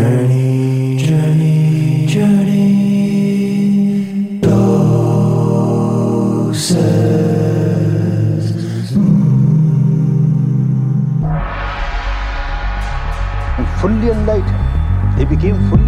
Journey, journey, journey. Doses. and fully enlightened. They became fully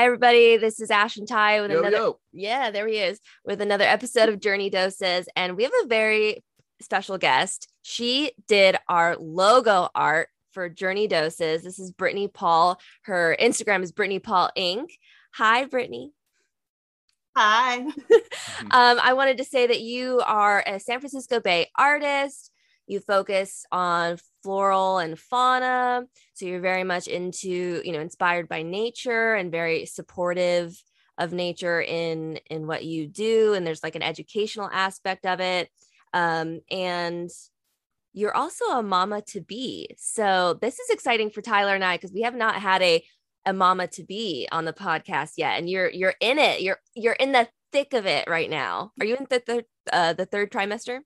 Hi, everybody. This is Ash and Ty with Yo, another. yo. Yeah, there he is with another episode of Journey Doses. And we have a very special guest. She did our logo art for Journey Doses. This is Brittni Paul. Her Instagram is Brittni Paul Ink. Hi, Brittni. Hi. Um, I wanted to say that you are a San Francisco Bay artist. You focus on floral and fauna. So you're very much into, you know, inspired by nature and very supportive of nature in in what you do. And there's like an educational aspect of it. Um, and you're also a mama to be. So this is exciting for Tyler and I because we have not had a a mama to be on the podcast yet and you're you're in it you're you're in the thick of it right now are you in the uh, the third trimester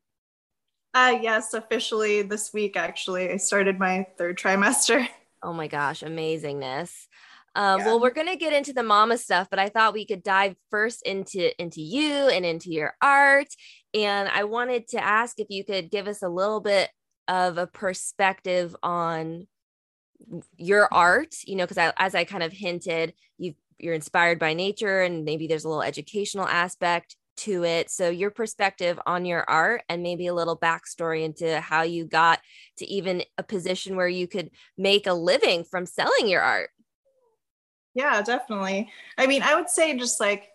Uh, yes, officially this week, actually. I started my third trimester. oh my gosh amazingness um, Yeah. well we're gonna get into the mama stuff but i thought we could dive first into into you and into your art and i wanted to ask if you could give us a little bit of a perspective on your art you know because as i kind of hinted you you're inspired by nature and maybe there's a little educational aspect to it so your perspective on your art and maybe a little backstory into how you got to even a position where you could make a living from selling your art Yeah, definitely. I mean, I would say just like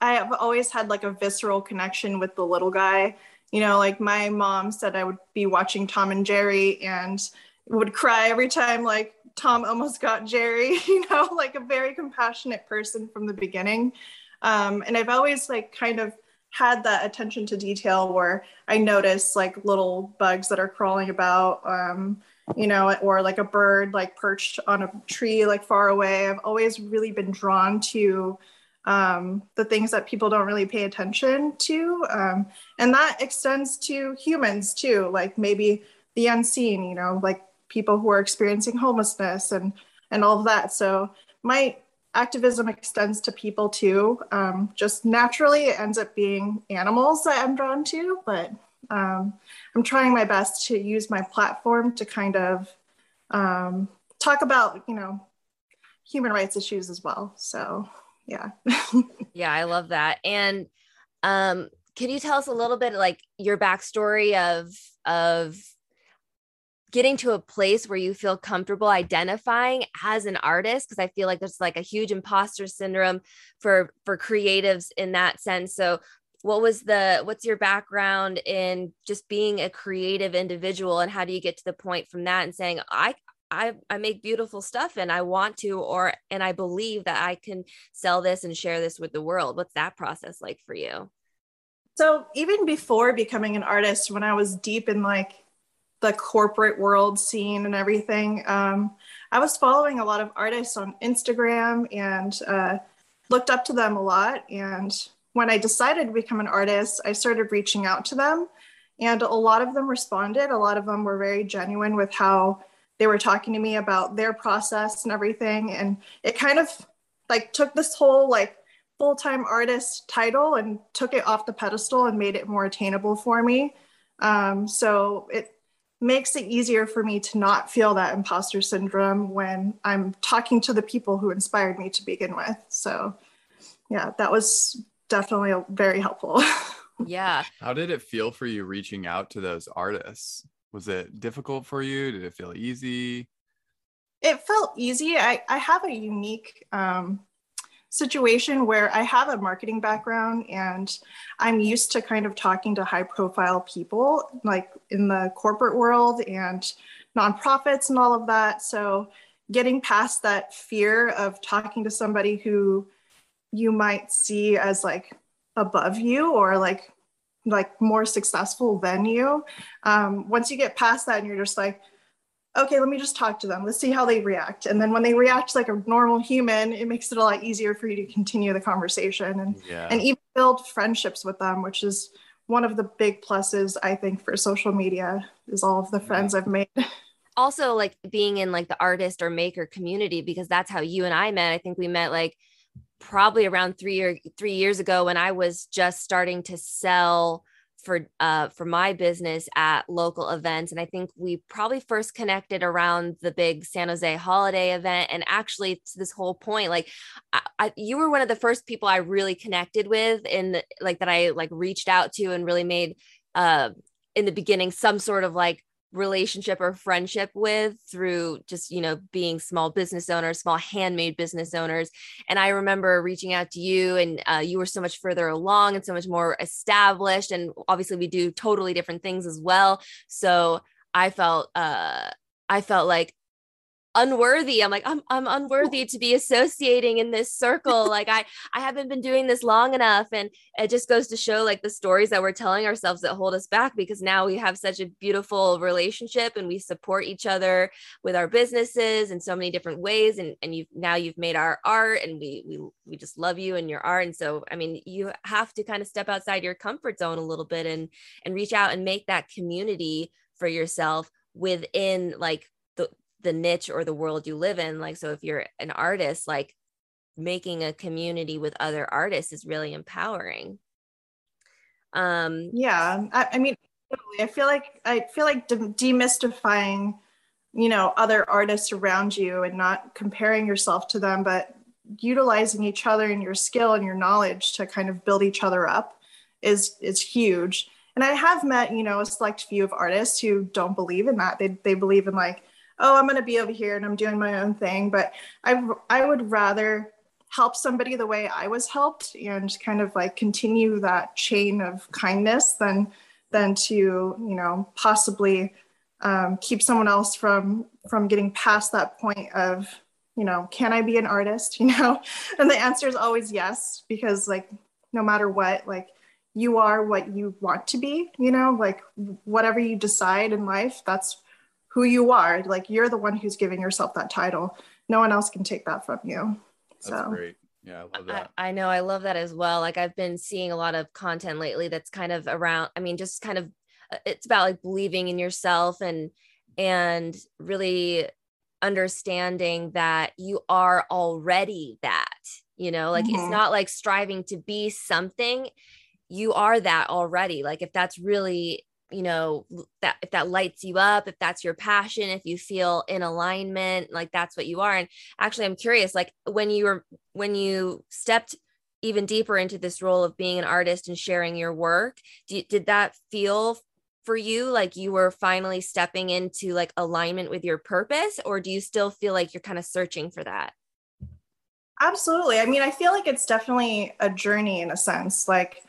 I have always had like a visceral connection with the little guy. You know, like my mom said I would be watching Tom and Jerry and would cry every time like Tom almost got Jerry, you know, like a very compassionate person from the beginning. Um, and I've always like kind of had that attention to detail where I notice like little bugs that are crawling about. Um, you know, or like a bird like perched on a tree like far away. I've always really been drawn to um, the things that people don't really pay attention to. Um, and that extends to humans too, like maybe the unseen, you know, like people who are experiencing homelessness and, and all of that. So my activism extends to people too. Um, just naturally, it ends up being animals that I'm drawn to, but um, I'm trying my best to use my platform to kind of um, talk about, you know, human rights issues as well. So, yeah. Yeah, I love that. And um, can you tell us a little bit like your backstory of of getting to a place where you feel comfortable identifying as an artist? Because I feel like there's like a huge imposter syndrome for for creatives in that sense. So what was the what's your background in just being a creative individual and how do you get to the point from that and saying I I, I make beautiful stuff and I want to, or, and I believe that I can sell this and share this with the world. What's that process like for you? So, even before becoming an artist, when I was deep in like the corporate world scene and everything, um, I was following a lot of artists on Instagram and uh, looked up to them a lot. And when I decided to become an artist, I started reaching out to them. And a lot of them responded. A lot of them were very genuine with how they were talking to me about their process and everything. And it kind of like took this whole like full-time artist title and took it off the pedestal and made it more attainable for me. Um, so it makes it easier for me to not feel that imposter syndrome when I'm talking to the people who inspired me to begin with. So, yeah, that was definitely very helpful. Yeah. How did it feel for you reaching out to those artists? Was it difficult for you? Did it feel easy? It felt easy. I, I have a unique um, situation where I have a marketing background and I'm used to kind of talking to high profile people, like in the corporate world and nonprofits and all of that. So getting past that fear of talking to somebody who you might see as like above you or like like more successful than you um, once you get past that and you're just like okay let me just talk to them let's see how they react and then when they react like a normal human it makes it a lot easier for you to continue the conversation and Yeah. and even build friendships with them which is one of the big pluses i think for social media is all of the friends i've made also like being in like the artist or maker community because that's how you and I met. I think we met like probably around three or three years ago when I was just starting to sell for uh for my business at local events and I think we probably first connected around the big San Jose holiday event and actually to this whole point like I, I you were one of the first people I really connected with in the, like that I like reached out to and really made uh in the beginning some sort of like relationship or friendship with through just you know being small business owners small handmade business owners. And i remember reaching out to you and uh, you were so much further along and so much more established and obviously we do totally different things as well. So i felt uh i felt like unworthy. I'm like i'm i'm unworthy to be associating in this circle. Like i i haven't been doing this long enough. And it just goes to show like the stories that we're telling ourselves that hold us back because now we have such a beautiful relationship and we support each other with our businesses in so many different ways. And and you now you've made our art and we we we just love you and your art. And so i mean you have to kind of step outside your comfort zone a little bit and and reach out and make that community for yourself within like the niche or the world you live in like so if you're an artist like making a community with other artists is really empowering. Um yeah I, I mean i feel like i feel like de- demystifying you know other artists around you and not comparing yourself to them but utilizing each other and your skill and your knowledge to kind of build each other up is is huge. And i have met you know a select few of artists who don't believe in that. They, they believe in like oh i'm going to be over here and i'm doing my own thing. But i i would rather help somebody the way i was helped and kind of like continue that chain of kindness than than to you know possibly um, keep someone else from from getting past that point of you know can i be an artist you know? And the answer is always yes because like no matter what like you are what you want to be you know? Like whatever you decide in life that's who you are like you're the one who's giving yourself that title no one else can take that from you That's so great. Yeah, I love that. I know I love that as well. Like I've been seeing a lot of content lately that's kind of around, I mean, just kind of uh, it's about like believing in yourself and and really understanding that you are already that, you know, like it's Mhm. not like striving to be something. You are that already. Like if that's really you know that if that lights you up if that's your passion if you feel in alignment like that's what you are and actually i'm curious like when you were when you stepped even deeper into this role of being an artist and sharing your work do, did that feel for you like you were finally stepping into like alignment with your purpose or do you still feel like you're kind of searching for that Absolutely. I mean, I feel like it's definitely a journey in a sense. Like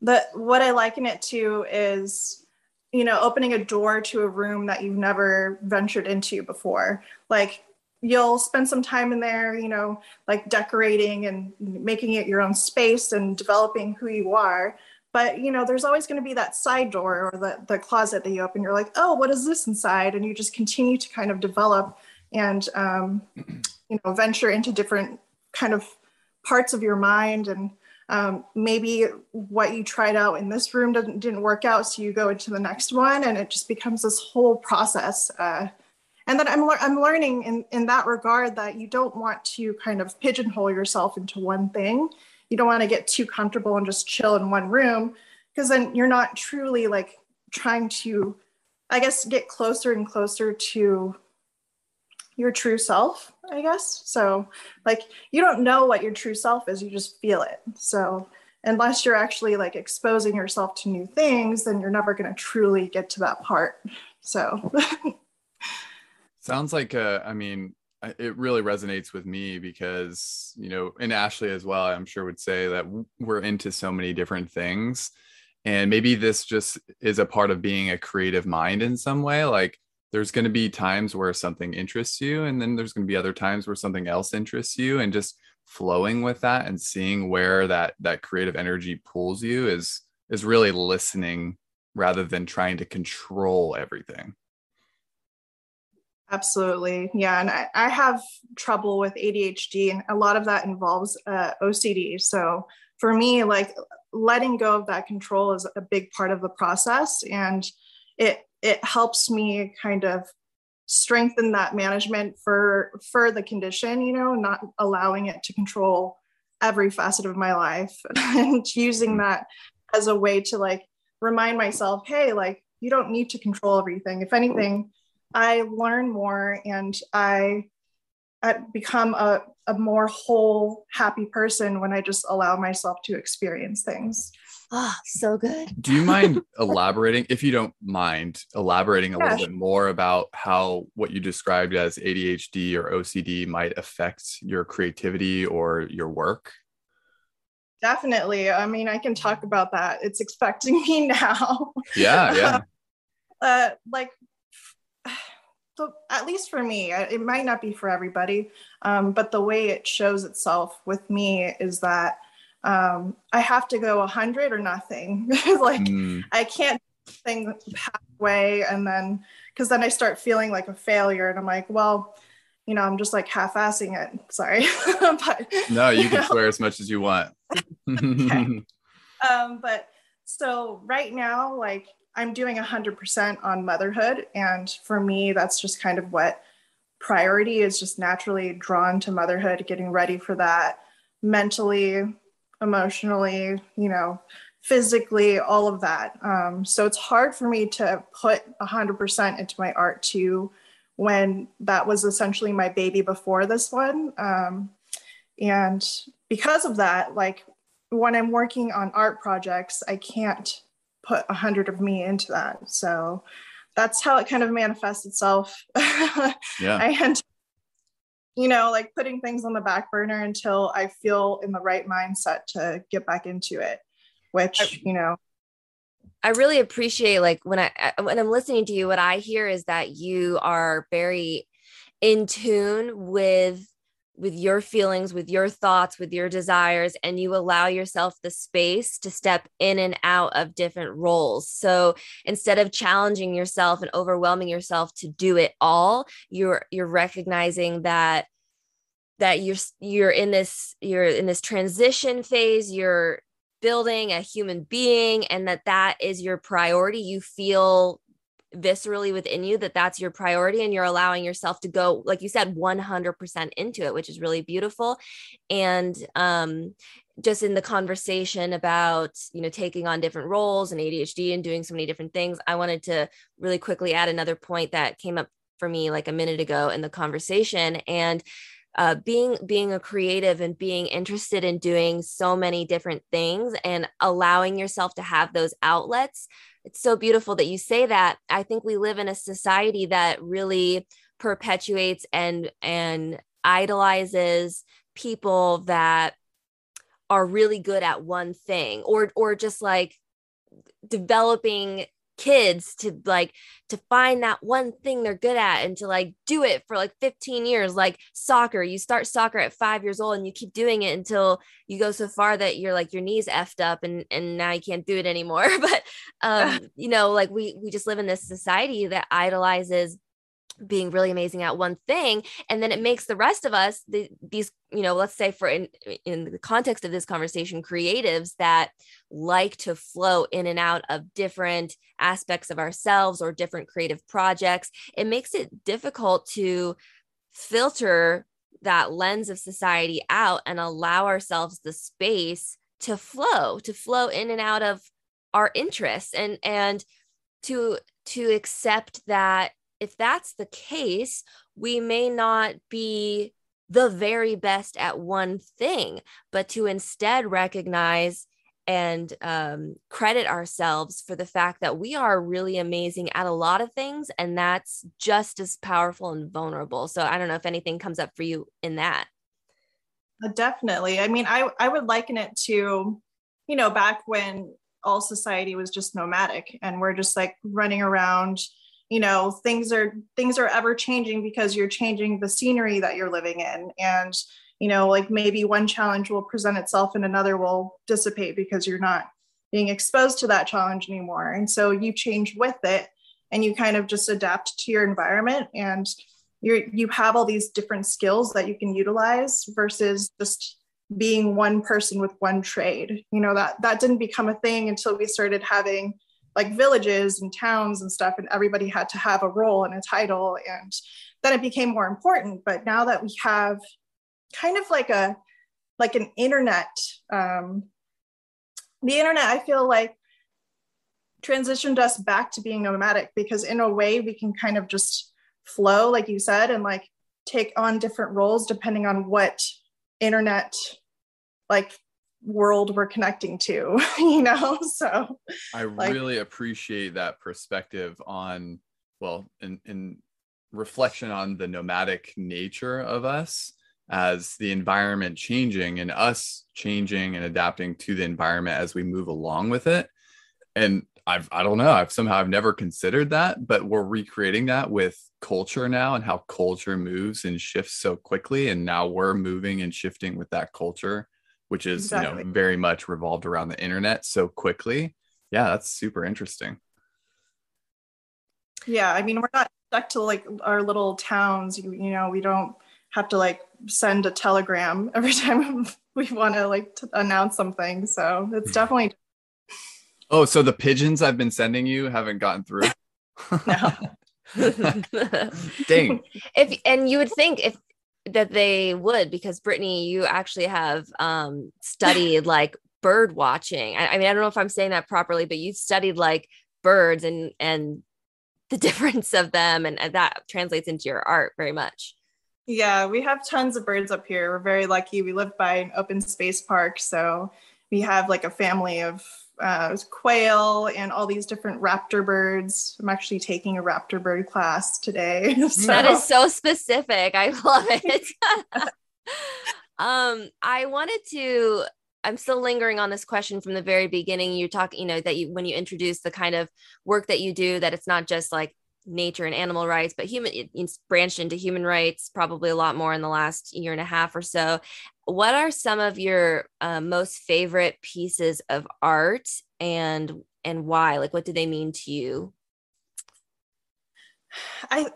the what I liken it to is, you know, opening a door to a room that you've never ventured into before. Like you'll spend some time in there, you know, like decorating and making it your own space and developing who you are. But you know, there's always going to be that side door or the, the closet that you open. You're like, oh, what is this inside? And you just continue to kind of develop and um, you know venture into different kind of parts of your mind and um, maybe what you tried out in this room didn't, didn't work out so you go into the next one and it just becomes this whole process uh, and then I'm, lear- I'm learning in, in that regard that you don't want to kind of pigeonhole yourself into one thing. You don't want to get too comfortable and just chill in one room because then you're not truly like trying to I guess, get closer and closer to your true self, I guess. So, like, you don't know what your true self is, you just feel it. So, unless you're actually like exposing yourself to new things, then you're never going to truly get to that part. So, sounds like, uh, I mean, it really resonates with me because, you know, and Ashley as well, I'm sure would say that we're into so many different things. And maybe this just is a part of being a creative mind in some way. Like, there's going to be times where something interests you and then there's going to be other times where something else interests you and just flowing with that and seeing where that that creative energy pulls you is is really listening rather than trying to control everything. Absolutely. Yeah and i, I have trouble with adhd and a lot of that involves uh, ocd so for me like letting go of that control is a big part of the process and it it helps me kind of strengthen that management for for the condition you know not allowing it to control every facet of my life and using mm. that as a way to like remind myself hey like you don't need to control everything. If anything i learn more and i, I become a, a more whole happy person when i just allow myself to experience things Oh, so good. Do you mind elaborating, if you don't mind, elaborating a yeah. little bit more about how what you described as ADHD or OCD might affect your creativity or your work? Definitely. I mean, I can talk about that. It's expecting me now. Yeah, yeah. uh, like, so at least for me, it might not be for everybody, um, but the way it shows itself with me is that um, I have to go 100 or nothing. like mm. I can't thing halfway and then because then I start feeling like a failure and I'm like, well, you know, I'm just like half-assing it. Sorry, but no, you, you can know. swear as much as you want. okay. Um, but so right now, like I'm doing 100% on motherhood, and for me, that's just kind of what priority is. Just naturally drawn to motherhood, getting ready for that mentally, emotionally, you know, physically, all of that. Um, so it's hard for me to put 100% into my art too when that was essentially my baby before this one. Um, and because of that, like when I'm working on art projects, I can't put 100 of me into that. So that's how it kind of manifests itself. yeah. and you know, like putting things on the back burner until I feel in the right mindset to get back into it, which, you know, I really appreciate like when I when I'm listening to you what I hear is that you are very in tune with with your feelings, with your thoughts, with your desires, and you allow yourself the space to step in and out of different roles. So instead of challenging yourself and overwhelming yourself to do it all, you're you're recognizing that that you're you're in this you're in this transition phase you're building a human being and that that is your priority you feel viscerally within you that that's your priority and you're allowing yourself to go like you said 100% into it which is really beautiful. And um just in the conversation about you know taking on different roles and ADHD and doing so many different things I wanted to really quickly add another point that came up for me like a minute ago in the conversation and uh, being being a creative and being interested in doing so many different things and allowing yourself to have those outlets it's so beautiful that you say that. I think we live in a society that really perpetuates and and idolizes people that are really good at one thing or or just like developing kids to like to find that one thing they're good at and to like do it for like 15 years like soccer. You start soccer at 5 years old and you keep doing it until you go so far that you're like your knees effed up and and now you can't do it anymore. But um you know like we we just live in this society that idolizes being really amazing at one thing and then it makes the rest of us the, these you know let's say for in in the context of this conversation creatives that like to flow in and out of different aspects of ourselves or different creative projects it makes it difficult to filter that lens of society out and allow ourselves the space to flow to flow in and out of our interests and and to to accept that if that's the case, we may not be the very best at one thing, but to instead recognize and um, credit ourselves for the fact that we are really amazing at a lot of things. And that's just as powerful and vulnerable. So I don't know if anything comes up for you in that. Uh, definitely. I mean, I, I would liken it to, you know, back when all society was just nomadic and we're just like running around you know things are things are ever changing because you're changing the scenery that you're living in. And you know like maybe one challenge will present itself and another will dissipate because you're not being exposed to that challenge anymore. And so you change with it and you kind of just adapt to your environment and you you have all these different skills that you can utilize versus just being one person with one trade. You know that that didn't become a thing until we started having like villages and towns and stuff and everybody had to have a role and a title and then it became more important. But now that we have kind of like a like an internet um the internet i feel like transitioned us back to being nomadic because in a way we can kind of just flow like you said and like take on different roles depending on what internet like world we're connecting to you know? So i like, really appreciate that perspective on well in, in reflection on the nomadic nature of us as the environment changing and us changing and adapting to the environment as we move along with it. And i've i don't know i've somehow i've never considered that but we're recreating that with culture now and how culture moves and shifts so quickly. And now we're moving and shifting with that culture which is exactly. you know very much revolved around the internet so quickly. Yeah that's super interesting. Yeah i mean we're not stuck to like our little towns you, you know we don't have to like send a telegram every time we want to like to announce something so it's hmm. definitely oh so the pigeons i've been sending you haven't gotten through? No. Dang. If and you would think if that they would because Brittni, you actually have um, studied like bird watching. I, I, mean, I don't know if I'm saying that properly, but you studied like birds and and the difference of them, and, and that translates into your art very much. Yeah, we have tons of birds up here. We're very lucky. We live by an open space park, so we have like a family of uh, quail and all these different raptor birds. I'm actually taking a raptor bird class today. So. That is so specific. I love it. um, I wanted to. I'm still lingering on this question from the very beginning. You talk, you know, that you when you introduce the kind of work that you do, that it's not just like nature and animal rights, but human it's branched into human rights probably a lot more in the last year and a half or so. What are some of your uh, most favorite pieces of art and and why? Like what do they mean to you? I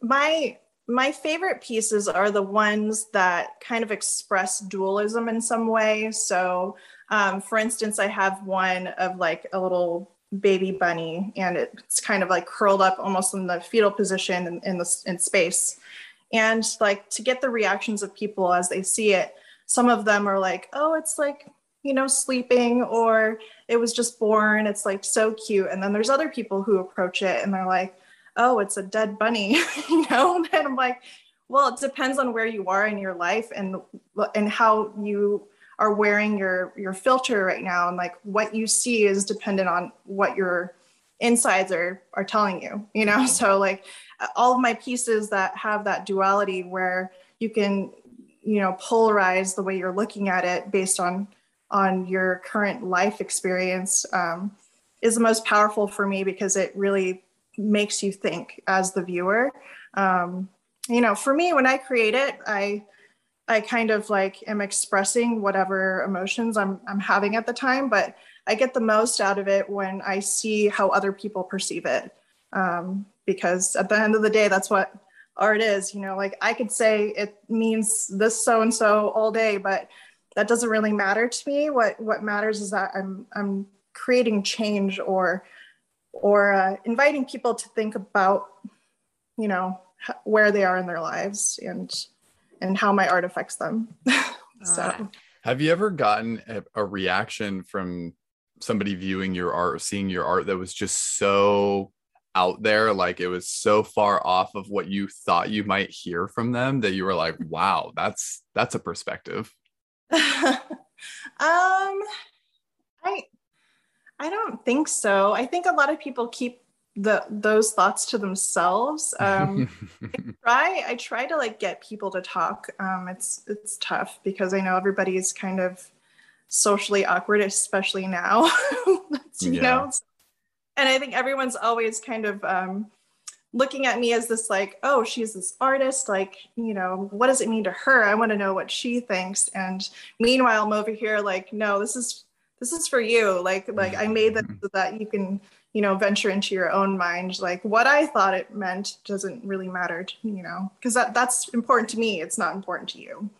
my my favorite pieces are the ones that kind of express dualism in some way. So, um, for instance, I have one of like a little baby bunny and it's kind of like curled up almost in the fetal position in, in the in space and like to get the reactions of people as they see it some of them are like oh it's like you know sleeping or it was just born it's like so cute. And then there's other people who approach it and they're like oh it's a dead bunny you know? And i'm like well it depends on where you are in your life and and how you are wearing your your filter right now and like what you see is dependent on what your insides are are telling you you know? So like all of my pieces that have that duality where you can you know polarize the way you're looking at it based on on your current life experience um, is the most powerful for me because it really makes you think as the viewer um, you know for me when i create it i I kind of like am expressing whatever emotions I'm I'm having at the time, but I get the most out of it when I see how other people perceive it. Um, because at the end of the day, that's what art is. You know, like I could say it means this so and so all day, but that doesn't really matter to me. What what matters is that I'm I'm creating change or or uh, inviting people to think about, you know, where they are in their lives and and how my art affects them. so, have you ever gotten a, a, reaction from somebody viewing your art, seeing your art that was just so out there like it was so far off of what you thought you might hear from them that you were like wow that's that's a perspective. Um i i don't think so. I think a lot of people keep the those thoughts to themselves. Um try i try to like get people to talk. Um it's it's tough because i know everybody's kind of socially awkward especially now. You Yeah. know and i think everyone's always kind of um looking at me as this like oh she's this artist like you know what does it mean to her? I want to know what she thinks. And meanwhile i'm over here like no this is this is for you. Like like i made this so that you can you know venture into your own mind. Like what i thought it meant doesn't really matter to, you know because that that's important to me. It's not important to you.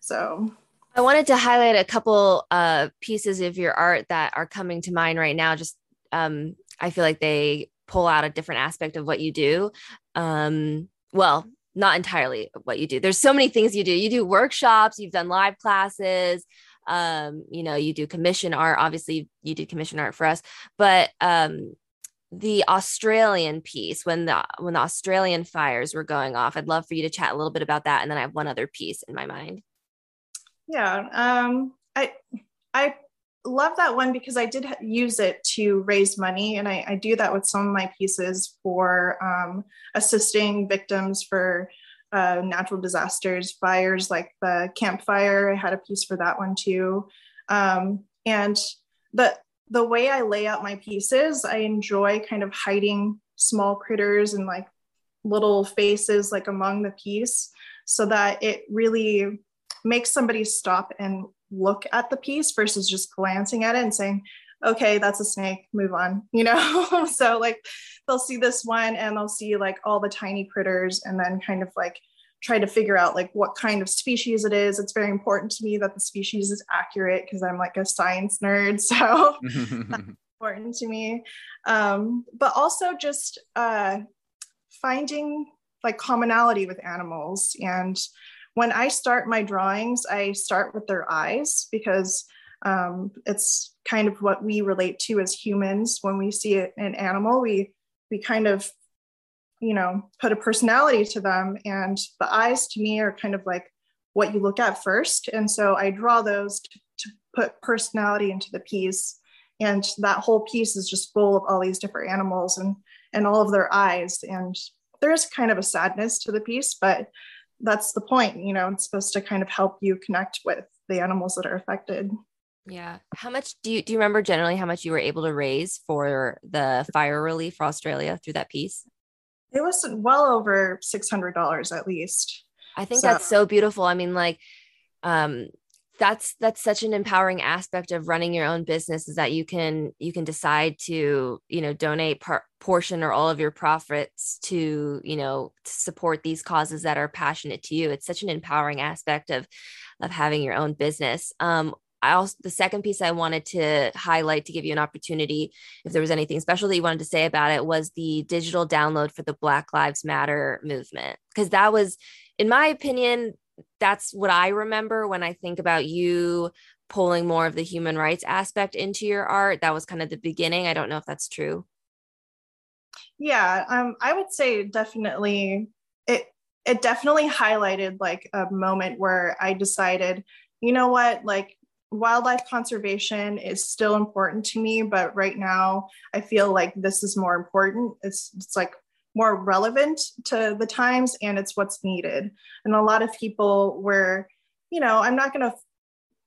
So. I wanted to highlight a couple uh, pieces of your art that are coming to mind right now. Just um, I feel like they pull out a different aspect of what you do. Um, well, not entirely what you do. There's so many things you do. You do workshops. You've done live classes. Um, you know, you do commission art. Obviously, you did commission art for us, but um, the Australian piece when the when the Australian fires were going off. I'd love for you to chat a little bit about that, and then I have one other piece in my mind. yeah um i i love that one because i did use it to raise money and I, I do that with some of my pieces for um, assisting victims for uh, natural disasters fires like the Camp Fire. I had a piece for that one too. Um, and the the way i lay out my pieces i enjoy kind of hiding small critters and like little faces like among the piece so that it really makes somebody stop and look at the piece versus just glancing at it and saying okay that's a snake move on you know? So like they'll see this one and they'll see like all the tiny critters and then kind of like try to figure out like what kind of species it is. It's very important to me that the species is accurate because i'm like a science nerd so important to me. Um, but also just uh, finding like commonality with animals and when i start my drawings i start with their eyes because um, it's kind of what we relate to as humans. When we see an animal we we kind of you know put a personality to them and the eyes to me are kind of like what you look at first. And so i draw those to, to put personality into the piece. And that whole piece is just full of all these different animals and and all of their eyes. And there's kind of a sadness to the piece but that's the point you know it's supposed to kind of help you connect with the animals that are affected Yeah. How much do you do you remember generally how much you were able to raise for the fire relief for Australia through that piece? it was well over $600 at least I think So- that's so beautiful. I mean, like, um, that's that's such an empowering aspect of running your own business is that you can you can decide to you know donate portion or all of your profits to you know to support these causes that are passionate to you. It's such an empowering aspect of of having your own business. Um, I also the second piece I wanted to highlight to give you an opportunity, if there was anything special that you wanted to say about it, was the digital download for the Black Lives Matter movement because that was in my opinion, that's what I remember when I think about you pulling more of the human rights aspect into your art. That was kind of the beginning. I don't know if that's true. yeah um, i would say definitely it it definitely highlighted like a moment where i decided you know what like wildlife conservation is still important to me but right now i feel like this is more important it's it's like more relevant to the times and it's what's needed. And a lot of people were you know i'm not going to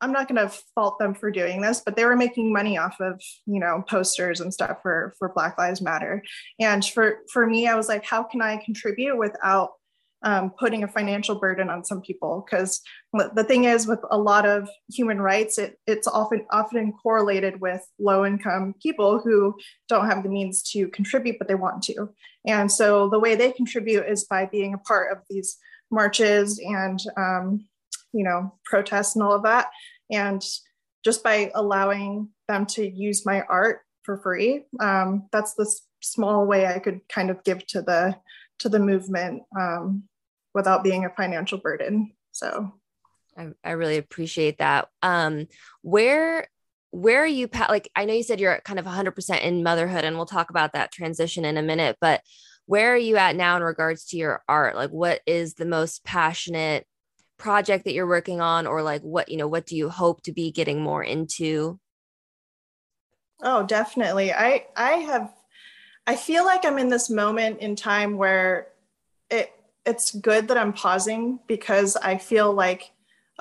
i'm not going to fault them for doing this but they were making money off of you know posters and stuff for for black lives matter. And for for me i was like how can i contribute without um, putting a financial burden on some people. Because the thing is with a lot of human rights it, it's often often correlated with low income people who don't have the means to contribute but they want to. And so the way they contribute is by being a part of these marches and um, you know protests and all of that. And just by allowing them to use my art for free um, that's the small way i could kind of give to the to the movement um, without being a financial burden. So I, I really appreciate that. Um, where where are you pa- like i know you said you're kind of 100% in motherhood and we'll talk about that transition in a minute but where are you at now in regards to your art? Like what is the most passionate project that you're working on or like what you know what do you hope to be getting more into? Oh definitely. I i have i feel like i'm in this moment in time where it it's good that i'm pausing because i feel like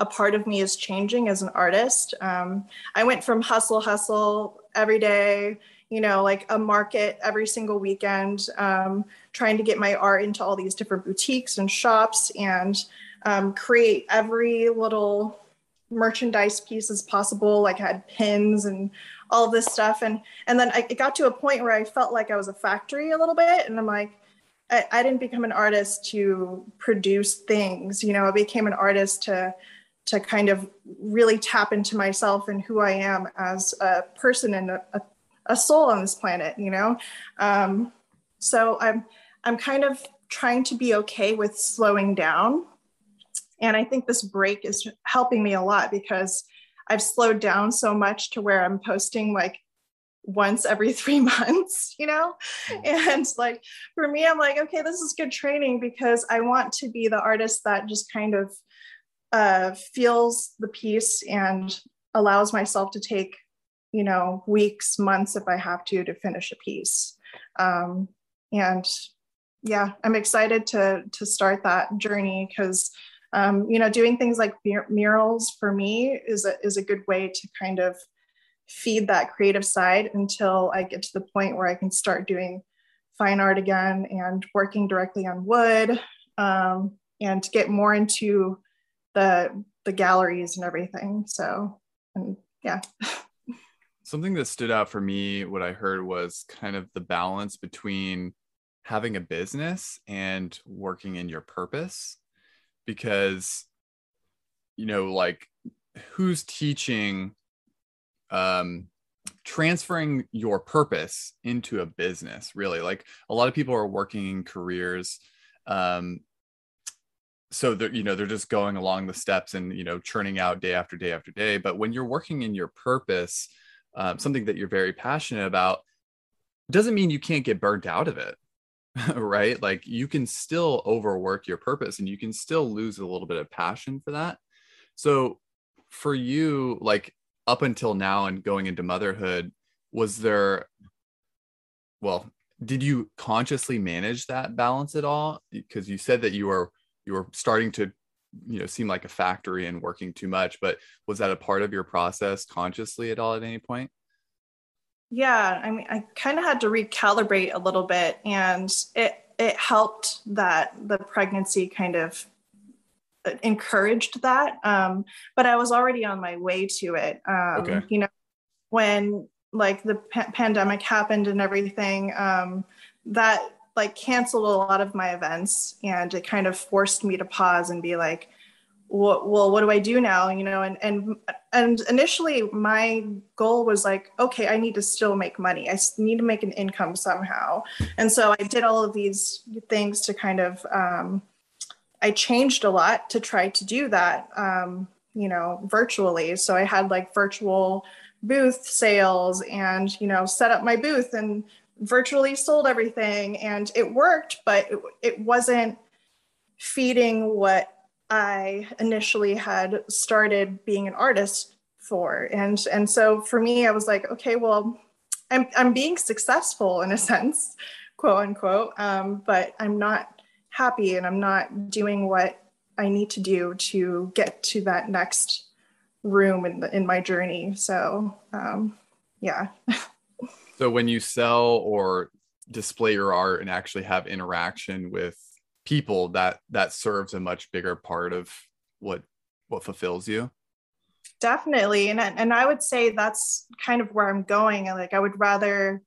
a part of me is changing as an artist. Um, I went from hustle, hustle every day, you know, like a market every single weekend, um, trying to get my art into all these different boutiques and shops and um, create every little merchandise piece as possible. Like I had pins and all this stuff. And, and then I, it got to a point where I felt like I was a factory a little bit. And I'm like, I, I didn't become an artist to produce things, you know, I became an artist to to kind of really tap into myself and who I am as a person and a, a soul on this planet, you know? Um, so I'm, I'm kind of trying to be okay with slowing down. And I think this break is helping me a lot because I've slowed down so much to where I'm posting like once every three months, you know? Mm. And like for me, I'm like, okay, this is good training because I want to be the artist that just kind of uh, feels the piece and allows myself to take you know weeks months if i have to to finish a piece um, and yeah i'm excited to to start that journey because um, you know doing things like mur- murals for me is a, is a good way to kind of feed that creative side until i get to the point where i can start doing fine art again and working directly on wood um, and to get more into the the galleries and everything. So and yeah. Something that stood out for me, what I heard was kind of the balance between having a business and working in your purpose. Because, you know, like who's teaching um transferring your purpose into a business really. Like a lot of people are working in careers um so they're you know they're just going along the steps and you know churning out day after day after day. But when you're working in your purpose um, something that you're very passionate about doesn't mean you can't get burnt out of it right? Like you can still overwork your purpose and you can still lose a little bit of passion for that. So for you like up until now and going into motherhood was there well did you consciously manage that balance at all? Because you said that you were you were starting to you know seem like a factory and working too much but was that a part of your process consciously at all at any point? Yeah i mean i kind of had to recalibrate a little bit and it it helped that the pregnancy kind of encouraged that um, but i was already on my way to it. Um, okay. you know when like the pa- pandemic happened and everything um, that like canceled a lot of my events and it kind of forced me to pause and be like well, well what do i do now? You know and and and initially my goal was like okay i need to still make money. I need to make an income somehow. And so i did all of these things to kind of um, i changed a lot to try to do that um, you know virtually. So i had like virtual booth sales and you know set up my booth and virtually sold everything. And it worked, but it, it wasn't feeding what I initially had started being an artist for. And, and so for me, I was like, okay, well, I'm, I'm being successful in a sense, quote unquote, um, but I'm not happy and I'm not doing what I need to do to get to that next room in, the, in my journey. So um, yeah. So when you sell or display your art and actually have interaction with people, that that serves a much bigger part of what what fulfills you. Definitely, and and I would say that's kind of where I'm going. Like I would rather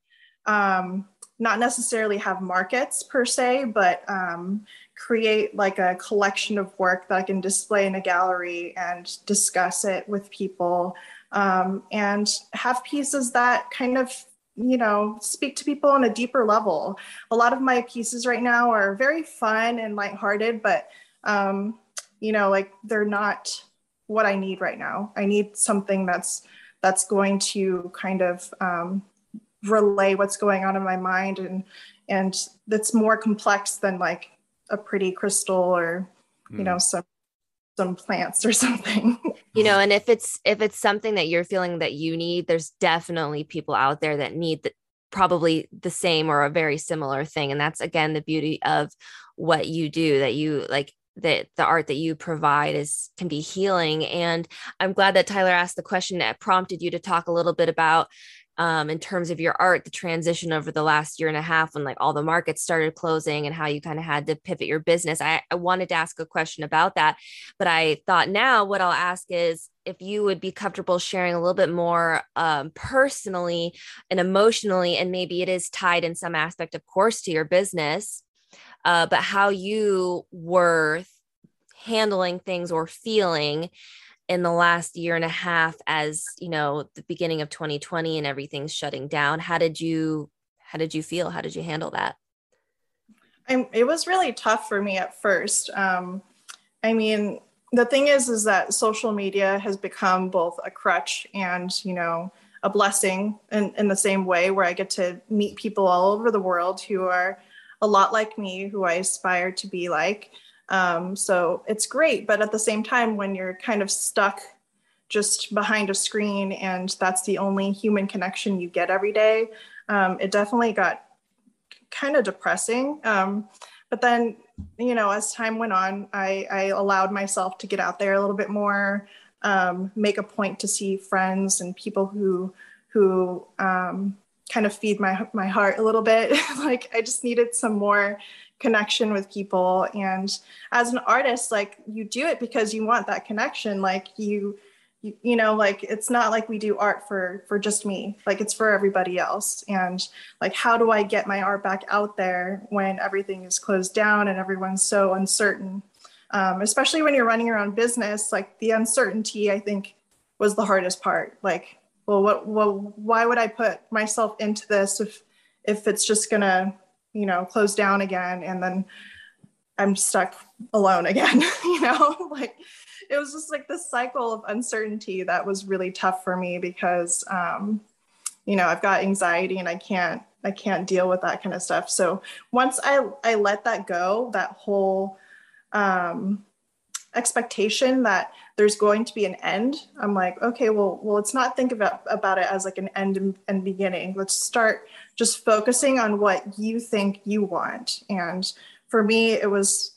um, not necessarily have markets per se, but um, create like a collection of work that I can display in a gallery and discuss it with people um, and have pieces that kind of you know, speak to people on a deeper level. A lot of my pieces right now are very fun and lighthearted, but um, you know, like they're not what I need right now. I need something that's that's going to kind of um, relay what's going on in my mind and and that's more complex than like a pretty crystal or you Mm. know some some plants or something. You know and if it's if it's something that you're feeling that you need there's definitely people out there that need the, probably the same or a very similar thing. And that's again the beauty of what you do that you like that the art that you provide is can be healing. And i'm glad that tyler asked the question. That prompted you to talk a little bit about um, in terms of your art, the transition over the last year and a half when like all the markets started closing and how you kind of had to pivot your business. I, I wanted to ask a question about that, but I thought now what I'll ask is if you would be comfortable sharing a little bit more um, personally and emotionally, and maybe it is tied in some aspect, of course, to your business, uh, but how you were handling things or feeling in the last year and a half as you know the beginning of 2020 and everything's shutting down how did you how did you feel how did you handle that I'm, it was really tough for me at first. Um, I mean, the thing is, is that social media has become both a crutch and, you know, a blessing in, in the same way where I get to meet people all over the world who are a lot like me, who I aspire to be like. Um, so it's great. But at the same time, when you're kind of stuck just behind a screen and that's the only human connection you get every day, um, it definitely got kind of depressing. Um, but then, you know, as time went on, I, I allowed myself to get out there a little bit more, um, make a point to see friends and people who who um, kind of feed my my heart a little bit. like I just needed some more connection with people. And as an artist, like you do it because you want that connection. Like you you, you know like it's not like we do art for for just me like it's for everybody else and like how do i get my art back out there when everything is closed down and everyone's so uncertain um, especially when you're running your own business like the uncertainty i think was the hardest part like well what well why would i put myself into this if if it's just gonna you know close down again and then i'm stuck alone again you know? Like it was just like this cycle of uncertainty that was really tough for me because um, you know i've got anxiety and i can't i can't deal with that kind of stuff. So once i i let that go that whole um, expectation that there's going to be an end i'm like okay well well let's not think about about it as like an end and, and beginning. Let's start just focusing on what you think you want and for me it was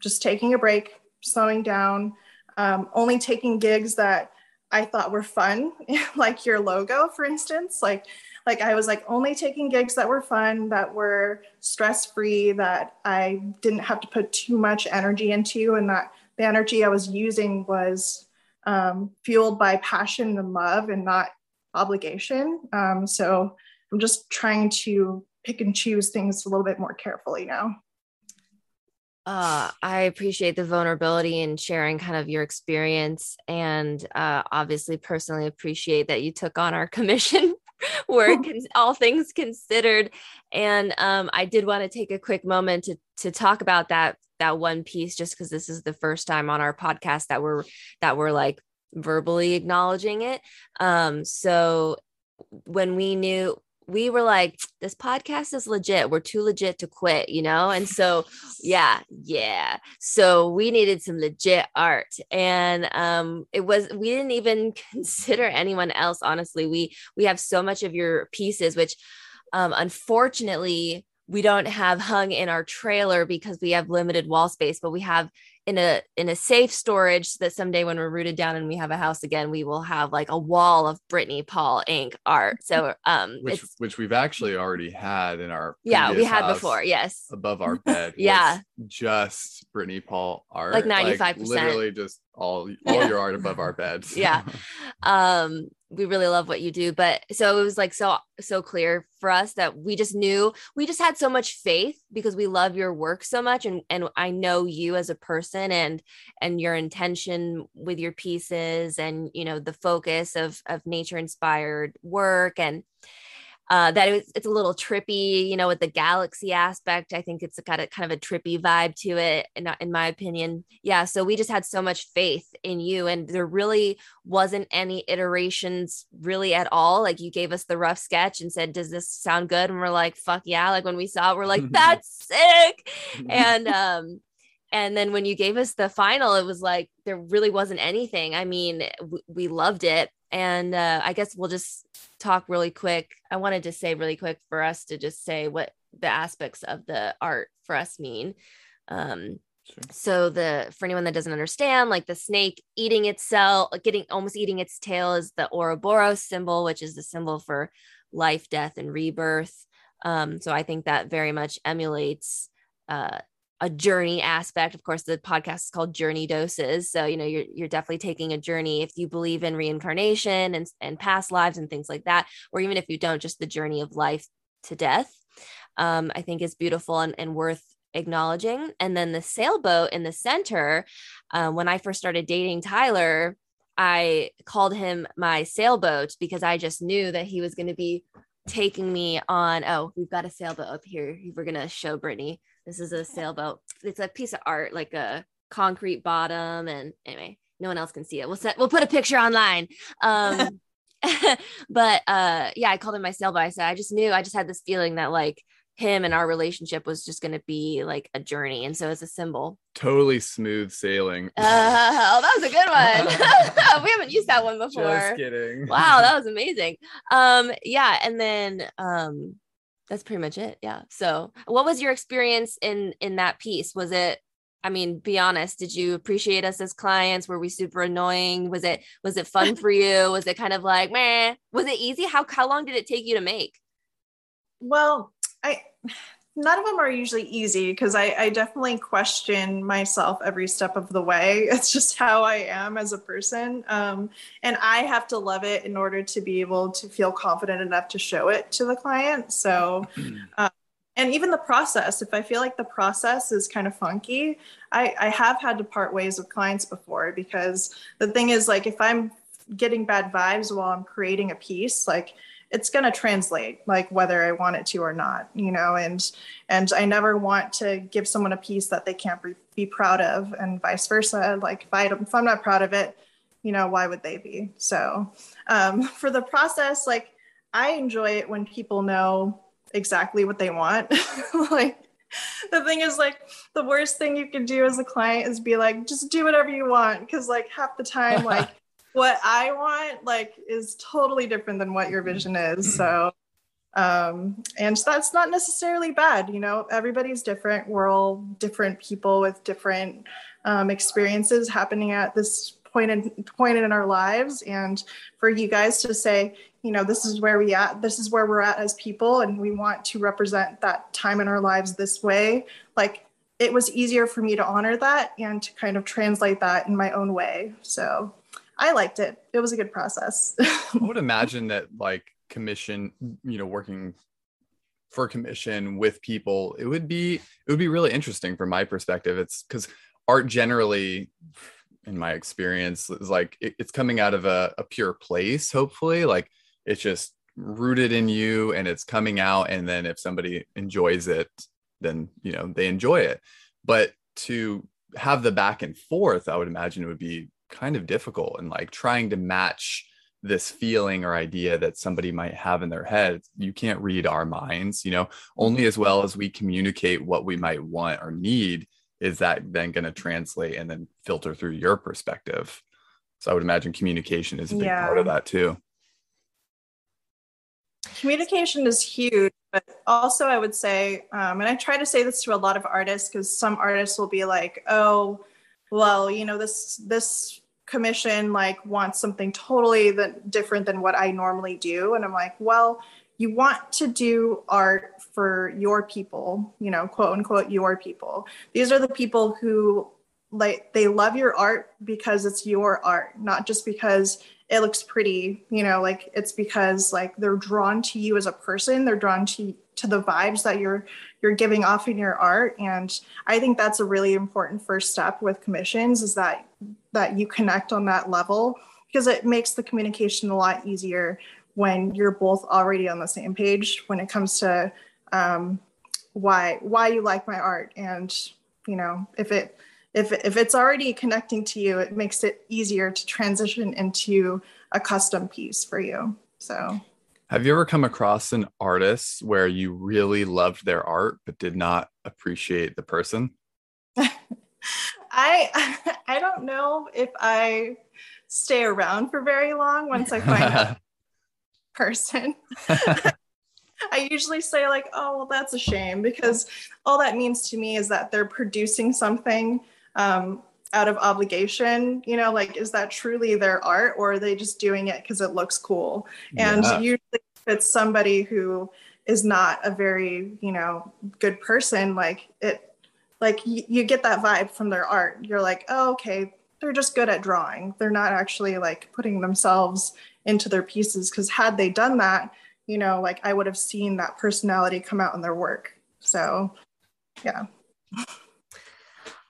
just taking a break slowing down um, only taking gigs that I thought were fun, like your logo, for instance. Like, like I was like only taking gigs that were fun, that were stress free, that I didn't have to put too much energy into, and that the energy I was using was um, fueled by passion and love, and not obligation. Um, so I'm just trying to pick and choose things a little bit more carefully now. uh, I appreciate the vulnerability and sharing kind of your experience, and uh, obviously personally appreciate that you took on our commission work, all things considered. And um, I did want to take a quick moment to to talk about that that one piece, just because this is the first time on our podcast that we're that we're like verbally acknowledging it. Um, so when we knew we were like this podcast is legit. We're too legit to quit you know? And so yeah yeah. So we needed some legit art. And um it was we didn't even consider anyone else honestly. We we have so much of your pieces which um unfortunately we don't have hung in our trailer because we have limited wall space but we have in a in a safe storage so that someday when we're rooted down and we have a house again we will have like a wall of Brittni Paul ink art so um which which we've actually already had in our yeah we had before yes above our bed. Yeah. just Brittni Paul art, Like 95%. literally just all all your art above our beds. Yeah. um we really love what you do but so it was like so so clear for us that we just knew we just had so much faith because we love your work so much and and I know you as a person and and your intention with your pieces and you know the focus of of nature inspired work and uh, that it was, it's a little trippy, you know, with the galaxy aspect. I think it's got a kind of a trippy vibe to it, in, in my opinion. Yeah. So we just had so much faith in you, and there really wasn't any iterations really at all. Like you gave us the rough sketch and said, "Does this sound good?" And we're like, "Fuck yeah!" Like when we saw it, we're like, "That's sick!" and um, and then when you gave us the final it was like there really wasn't anything i mean we loved it and uh, i guess we'll just talk really quick i wanted to say really quick for us to just say what the aspects of the art for us mean um, Sure. So the for anyone that doesn't understand, like the snake eating itself, getting almost eating its tail is the Ouroboros symbol, which is the symbol for life, death, and rebirth. Um, so I think that very much emulates uh, a journey aspect. Of course, the podcast is called Journey Doses. So, you know, you're, you're definitely taking a journey if you believe in reincarnation and, and past lives and things like that, or even if you don't, just the journey of life to death, um, I think is beautiful and, and worth acknowledging. And then the sailboat in the center, uh, when I first started dating Tyler, I called him my sailboat because I just knew that he was going to be taking me on. Oh, we've got a sailboat up here. We're going to show Brittni this is a sailboat. It's a piece of art, like a concrete bottom. And anyway, no one else can see it. We'll set, we'll put a picture online. Um, but uh, yeah, I called him my sailboat. I said, I just knew, I just had this feeling that like him and our relationship was just going to be like a journey. And so it's a symbol. Totally smooth sailing. Uh, oh, that was a good one. we haven't used that one before. Just kidding. Wow, that was amazing. Um, yeah. And then, um, that's pretty much it yeah. So what was your experience in in that piece? Was it i mean be honest did you appreciate us as clients? Were we super annoying? Was it was it fun for you? Was it kind of like man was it easy? How how long did it take you to make? Well i none of them are usually easy because I, I, definitely question myself every step of the way. It's just how I am as a person. Um, and I have to love it in order to be able to feel confident enough to show it to the client. So, um, and even the process, if I feel like the process is kind of funky, I, I have had to part ways with clients before because the thing is, like, if I'm getting bad vibes while I'm creating a piece, like, it's going to translate like whether i want it to or not you know and and i never want to give someone a piece that they can't be, proud of and vice versa. Like if, I, if i'm not proud of it you know why would they be? So um, for the process like i enjoy it when people know exactly what they want. Like the thing is like the worst thing you can do as a client is be like just do whatever you want because like half the time like what I want like is totally different than what your vision is. So um and that's not necessarily bad you know everybody's different we're all different people with different um, experiences happening at this point in point in our lives and for you guys to say you know this is where we at this is where we're at as people and we want to represent that time in our lives this way like it was easier for me to honor that and to kind of translate that in my own way so I liked it. It was a good process. I would imagine that like commission, you know, working for commission with people, it would be it would be really interesting from my perspective. It's because art generally, in my experience, is like it, it's coming out of a, a pure place. Hopefully, like it's just rooted in you and it's coming out. And then if somebody enjoys it, then you know they enjoy it. But to have the back and forth, I would imagine it would be kind of difficult and like trying to match this feeling or idea that somebody might have in their head. You can't read our minds you know? Only as well as we communicate what we might want or need is that then going to translate and then filter through your perspective. So i would imagine communication is a big yeah. part of that too. Communication is huge but also i would say um, and i try to say this to a lot of artists because some artists will be like oh well you know this this commission like wants something totally that different than what I normally do. And I'm like, well, you want to do art for your people, you know, quote unquote, your people. These are the people who like they love your art because it's your art, not just because it looks pretty, you know, like it's because like they're drawn to you as a person, they're drawn to to the vibes that you're you're giving off in your art and i think that's a really important first step with commissions is that that you connect on that level because it makes the communication a lot easier when you're both already on the same page when it comes to um, why why you like my art. And you know if it if if it's already connecting to you it makes it easier to transition into a custom piece for you. So. Have you ever come across an artist where you really loved their art but did not appreciate the person? i i don't know if i stay around for very long once i find a person I usually say, like, oh, well, that's a shame because all that means to me is that they're producing something um, out of obligation. You know, like, is that truly their art or are they just doing it because it looks cool? And Yeah. usually, if it's somebody who is not a very, you know, good person, like, it, like, y- you get that vibe from their art. You're like, oh, okay, they're just good at drawing. They're not actually like putting themselves into their pieces because had they done that, you know, like I would have seen that personality come out in their work. So, yeah.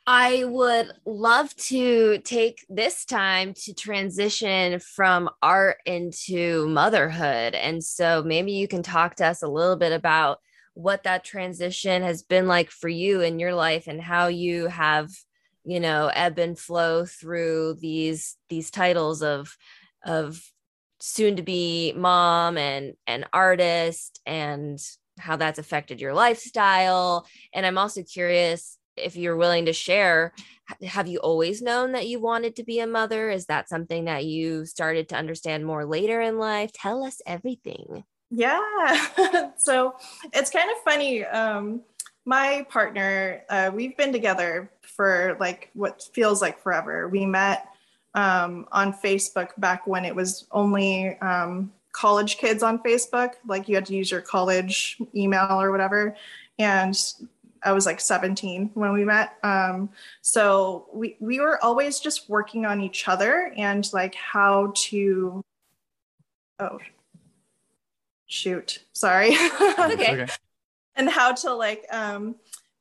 I would love to take this time to transition from art into motherhood. And so maybe you can talk to us a little bit about what that transition has been like for you in your life and how you have, you know, ebb and flow through these these titles of of soon to be mom and an artist and how that's affected your lifestyle. And I'm also curious if you're willing to share have you always known that you wanted to be a mother? Is that something that you started to understand more later in life? Tell us everything Yeah. so it's kind of funny. Um, my partner, uh, we've been together for like what feels like forever. We met um, on Facebook back when it was only um, college kids on Facebook. Like you had to use your college email or whatever. And I was like 17 when we met. Um, so we, we were always just working on each other and like how to, oh, shoot, sorry. okay. and how to like um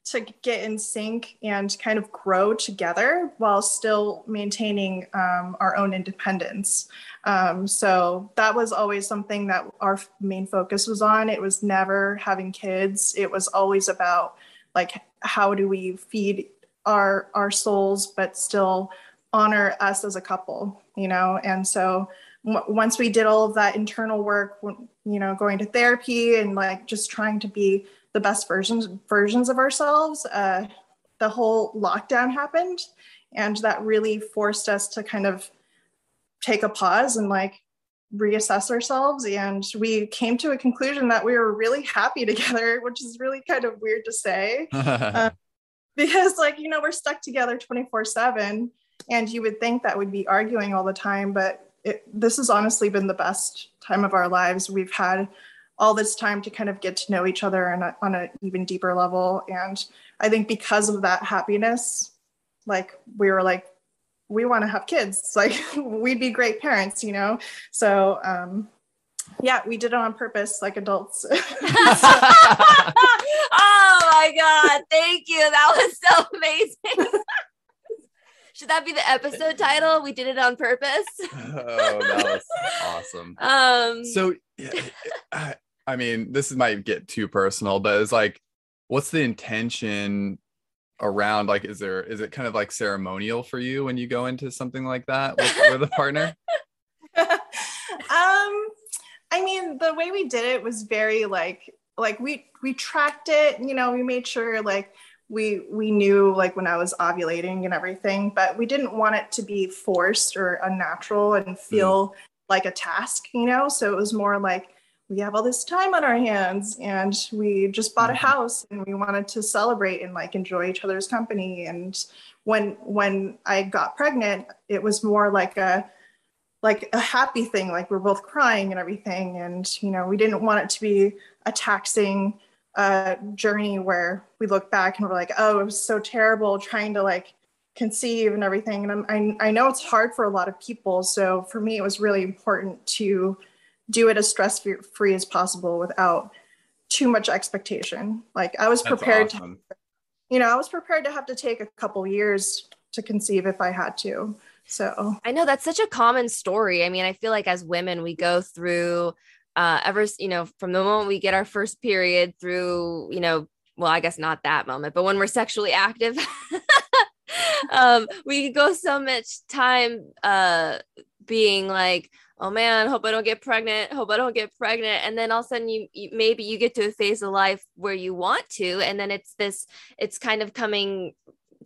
to get in sync and kind of grow together while still maintaining um, our own independence. Um, so that was always something that our main focus was on. It was never having kids. It was always about like how do we feed our our souls, but still honor us as a couple, you know. And so once we did all of that internal work, you know, going to therapy and like just trying to be the best versions versions of ourselves uh, the whole lockdown happened and that really forced us to kind of take a pause and like reassess ourselves. And we came to a conclusion that we were really happy together which is really kind of weird to say. Because like you know we're stuck together 24 7 and you would think that we'd be arguing all the time but it, this has honestly been the best time of our lives. We've had all this time to kind of get to know each other and on an even deeper level. And i think because of that happiness like we were like we want to have kids. Like we'd be great parents you know? So um yeah we did it on purpose like adults. Oh my god thank you. That was so amazing should that be the episode title we did it on purpose oh, that was awesome. um So, I, I mean, this might get too personal, but it's like, what's the intention around? Like, is there is it kind of like ceremonial for you when you go into something like that with, with a partner? um i mean the way we did it was very like like we we tracked it you know we made sure like we we knew like when i was ovulating and everything but we didn't want it to be forced or unnatural and feel like a task you know? So it was more like we have all this time on our hands and we just bought a Mhm. house and we wanted to celebrate and like enjoy each other's company. And when when i got pregnant it was more like a like a happy thing like we're both crying and everything. And you know we didn't want it to be a taxing uh, journey where we look back and we're like oh it was so terrible trying to like conceive and everything and I'm, I, I know it's hard for a lot of people so for me it was really important to do it as stress free as possible without too much expectation like i was That's prepared to you know, I was prepared to have to take a couple years to conceive if I had to. So I know that's such a common story. I mean, I feel like as women, we go through uh ever, you know, from the moment we get our first period through, you know, well, I guess not that moment, but when we're sexually active, um, we go so much time uh being like, oh man, hope I don't get pregnant, hope I don't get pregnant. And then all of a sudden you, you maybe you get to a phase of life where you want to, and then it's this, it's kind of coming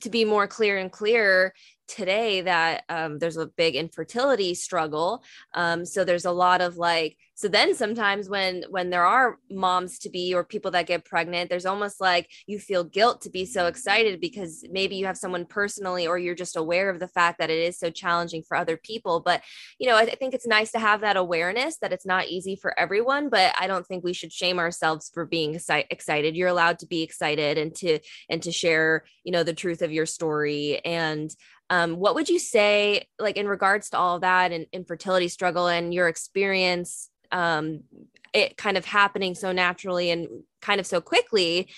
to be more clear and clear today that um, there's a big infertility struggle um, so there's a lot of like so then sometimes when when there are moms to be or people that get pregnant there's almost like you feel guilt to be so excited because maybe you have someone personally or you're just aware of the fact that it is so challenging for other people but you know i, I think it's nice to have that awareness that it's not easy for everyone but i don't think we should shame ourselves for being excited. You're allowed to be excited and to and to share you know the truth of your story and um, what would you say like in regards to all of that and infertility struggle and your experience um, it kind of happening so naturally and kind of so quickly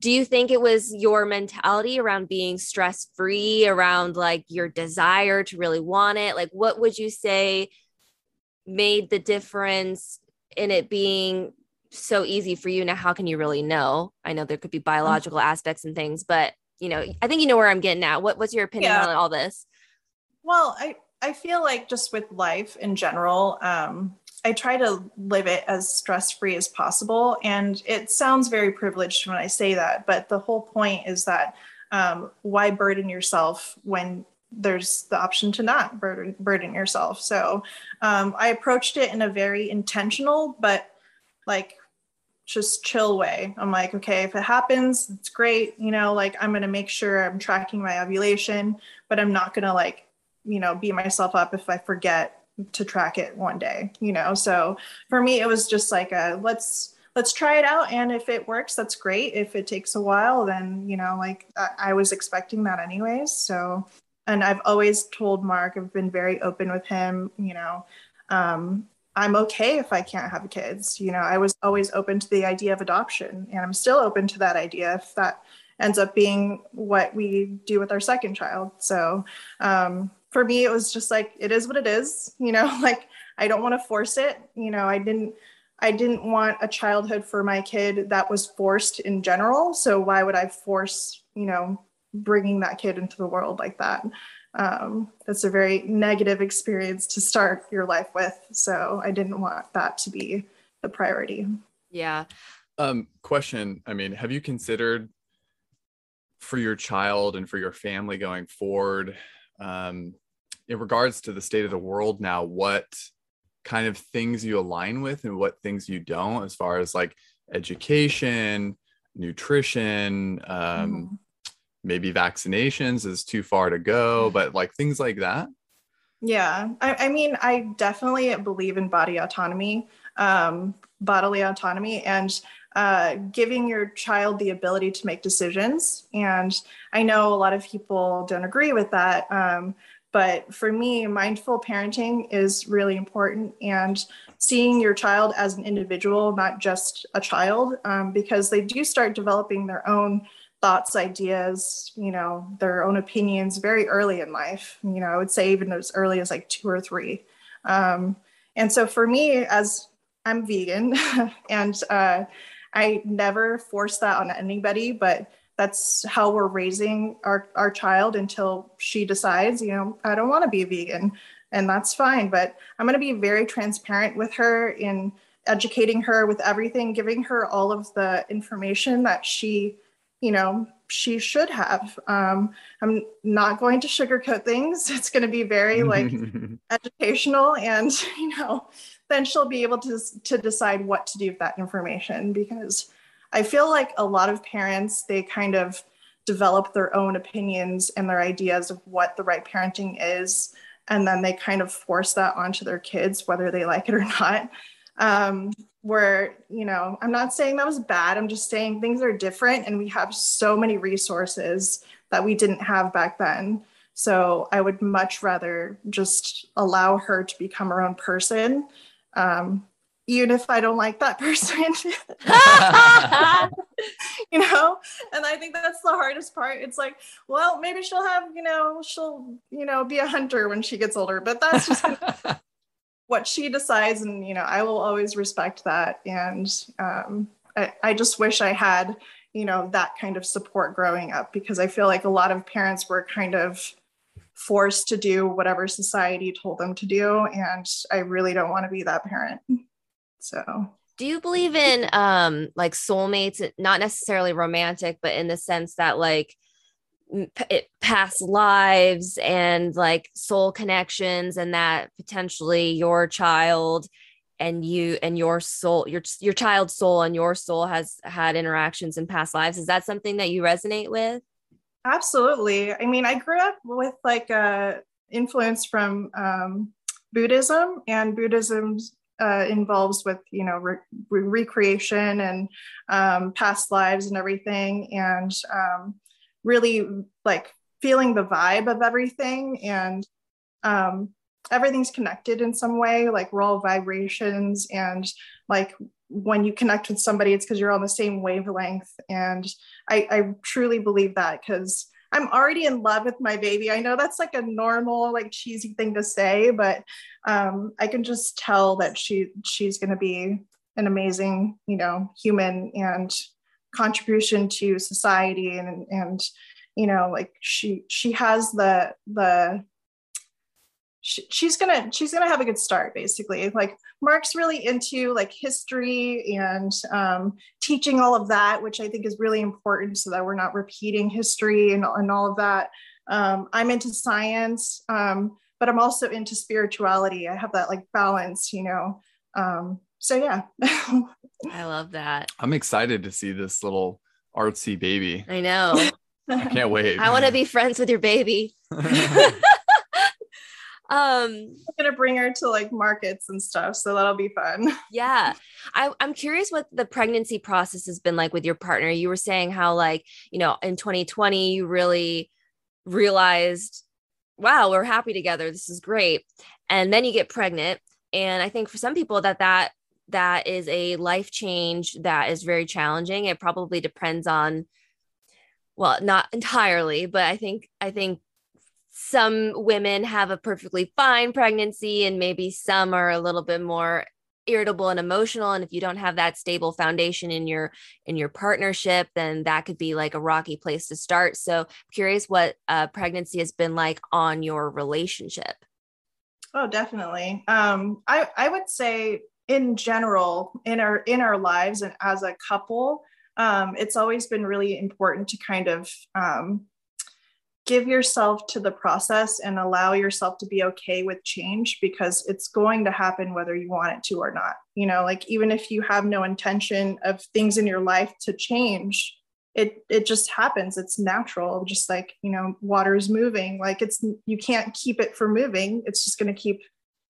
do you think it was your mentality around being stress free around like your desire to really want it? Like what would you say made the difference in it being so easy for you? Now how can you really know? I know there could be mm. biological aspects and things but you know, I think you know where I'm getting at. What what's your opinion yeah. on all this? Well, I I feel like just with life in general, um, I try to live it as stress free as possible, and it sounds very privileged when I say that, but the whole point is that um, why burden yourself when there's the option to not burden, burden yourself. So um, I approached it in a very intentional, but like just chill way. I'm like, okay, if it happens, it's great. You know, like I'm going to make sure I'm tracking my ovulation, but I'm not going to like, you know, beat myself up if I forget to track it one day, you know? So for me, it was just like a let's, let's try it out. And if it works, that's great. If it takes a while, then, you know, like I, I was expecting that anyways. So, and I've always told Mark, I've been very open with him, you know, um, I'm okay if I can't have kids. You know, I was always open to the idea of adoption, and I'm still open to that idea if that ends up being what we do with our second child. So um, for me, it was just like it is what it is. You know, like I don't want to force it. You know, I didn't. I didn't want a childhood for my kid that was forced in general. So why would I force, you know, bringing that kid into the world like that? Um, that's a very negative experience to start your life with. So I didn't want that to be the priority. Yeah. Um, question I mean, have you considered for your child and for your family going forward, um, in regards to the state of the world now, what kind of things you align with and what things you don't, as far as like education, nutrition, um, mm-hmm maybe vaccinations is too far to go, but like things like that. Yeah, I, I mean, I definitely believe in body autonomy, um, bodily autonomy, and uh, giving your child the ability to make decisions. And I know a lot of people don't agree with that. Um, but for me, mindful parenting is really important and seeing your child as an individual, not just a child, um, because they do start developing their own thoughts, ideas, you know, their own opinions very early in life. You know, I would say even as early as like two or three. Um, and so for me, as I'm vegan, and uh, I never force that on anybody, but that's how we're raising our, our child until she decides, you know, I don't want to be vegan. And that's fine. But I'm going to be very transparent with her in educating her with everything, giving her all of the information that she you know she should have. Um, i'm not going to sugarcoat things. It's going to be very like educational and you know then she'll be able to to decide what to do with that information because i feel like a lot of parents they kind of develop their own opinions and their ideas of what the right parenting is and then they kind of force that onto their kids whether they like it or not um, where you know i'm not saying that was bad i'm just saying things are different and we have so many resources that we didn't have back then. So i would much rather just allow her to become her own person um, even if i don't like that person. You know? And i think that's the hardest part. It's like well maybe she'll have you know she'll you know be a hunter when she gets older but that's just what she decides and you know i will always respect that. And um, I, I just wish i had you know that kind of support growing up because i feel like a lot of parents were kind of forced to do whatever society told them to do and i really don't want to be that parent. So. Do you believe in um like soulmates? Not necessarily romantic but in the sense that like past lives and like soul connections and that potentially your child and you and your soul your your child's soul and your soul has had interactions in past lives. Is that something that you resonate with? Absolutely. I mean i grew up with like a influence from um, buddhism and buddhism uh, involves with you know re- re- recreation and um, past lives and everything. And um, really like feeling the vibe of everything and um, everything's connected in some way like we're all vibrations and like when you connect with somebody it's because you're on the same wavelength. And i, I truly believe that because i'm already in love with my baby. I know that's like a normal like cheesy thing to say but um, i can just tell that she she's going to be an amazing you know human and contribution to society and and you know like she she has the the she's gonna she's gonna have a good start basically. Like mark's really into like history and um, teaching all of that which i think is really important so that we're not repeating history and, and all of that. Um, i'm into science um, but i'm also into spirituality. I have that like balance you know? Um, so yeah i love that. I'm excited to see this little artsy baby. I know. I can't wait. I want to be friends with your baby. Um i'm gonna bring her to like markets and stuff so that'll be fun. Yeah. I, i'm curious what the pregnancy process has been like with your partner. You were saying how like you know in 2020 you really realized wow we're happy together. This is great. And then you get pregnant and i think for some people that that that is a life change that is very challenging. It probably depends on well not entirely but i think i think some women have a perfectly fine pregnancy and maybe some are a little bit more irritable and emotional. And if you don't have that stable foundation in your in your partnership then that could be like a rocky place to start. So I'm curious what uh, pregnancy has been like on your relationship. Oh definitely. Um i i would say in general in our in our lives and as a couple um it's always been really important to kind of um give yourself to the process and allow yourself to be okay with change because it's going to happen whether you want it to or not. You know, like even if you have no intention of things in your life to change, it it just happens. It's natural, just like, you know, water is moving. Like it's you can't keep it from moving. It's just going to keep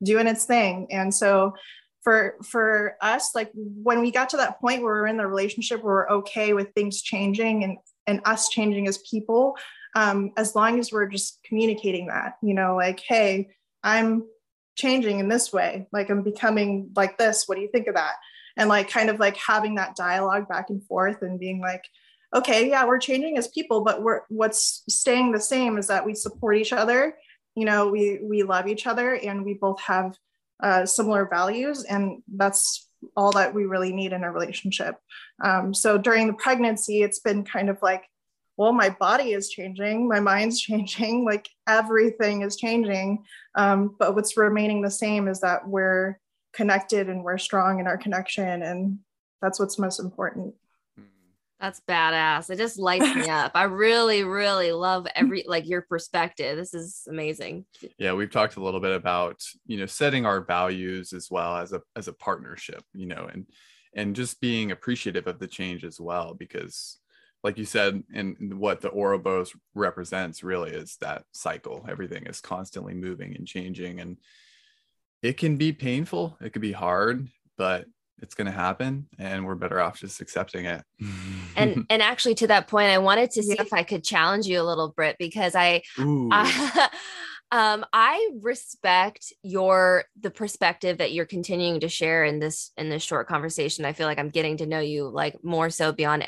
doing its thing. And so for for us like when we got to that point where we're in the relationship where we're okay with things changing and and us changing as people um, as long as we're just communicating that, you know, like, hey, I'm changing in this way, like I'm becoming like this. What do you think of that? And like kind of like having that dialogue back and forth and being like, okay, yeah, we're changing as people, but we're what's staying the same is that we support each other. You know, we we love each other and we both have uh, similar values, and that's all that we really need in a relationship. Um, so during the pregnancy, it's been kind of like well my body is changing my mind's changing like everything is changing um, but what's remaining the same is that we're connected and we're strong in our connection and that's what's most important that's badass it just lights me up i really really love every like your perspective this is amazing yeah we've talked a little bit about you know setting our values as well as a as a partnership you know and and just being appreciative of the change as well because like you said, and what the Ouroboros represents really is that cycle. Everything is constantly moving and changing, and it can be painful. It could be hard, but it's going to happen, and we're better off just accepting it. and and actually, to that point, I wanted to see yeah. if I could challenge you a little, Britt, because I. I um i respect your the perspective that you're continuing to share in this in this short conversation i feel like i'm getting to know you like more so beyond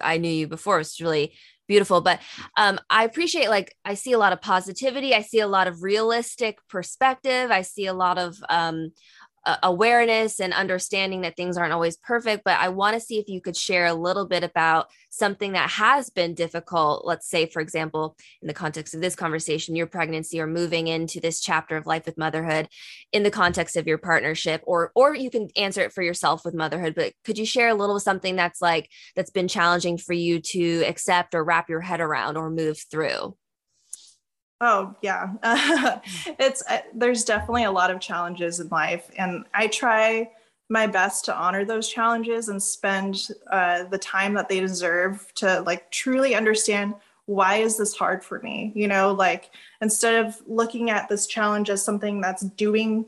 I knew you before. It's really beautiful. But um, I appreciate like I see a lot of positivity. I see a lot of realistic perspective. I see a lot of um, awareness and understanding that things aren't always perfect. But I want to see if you could share a little bit about something that has been difficult. Let's say, for example, in the context of this conversation, your pregnancy or moving into this chapter of life with motherhood in the context of your partnership, or or you can answer it for yourself with motherhood. But could you share a little something that's like that's been challenging for you to accept or wrap your head around or move through? Oh yeah, uh, it's uh, there's definitely a lot of challenges in life, and I try my best to honor those challenges and spend uh, the time that they deserve to like truly understand why is this hard for me you know? Like instead of looking at this challenge as something that's doing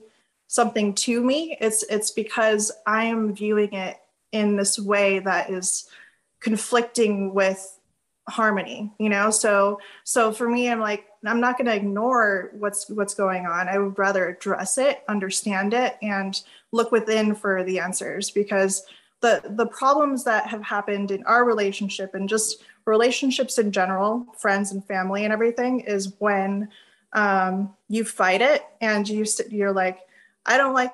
something to me it's it's because i am viewing it in this way that is conflicting with harmony you know? So so for me i'm like i'm not going to ignore what's what's going on. I would rather address it understand it and look within for the answers because the the problems that have happened in our relationship and just relationships in general friends and family and everything is when um, you fight it and you you're like i don't like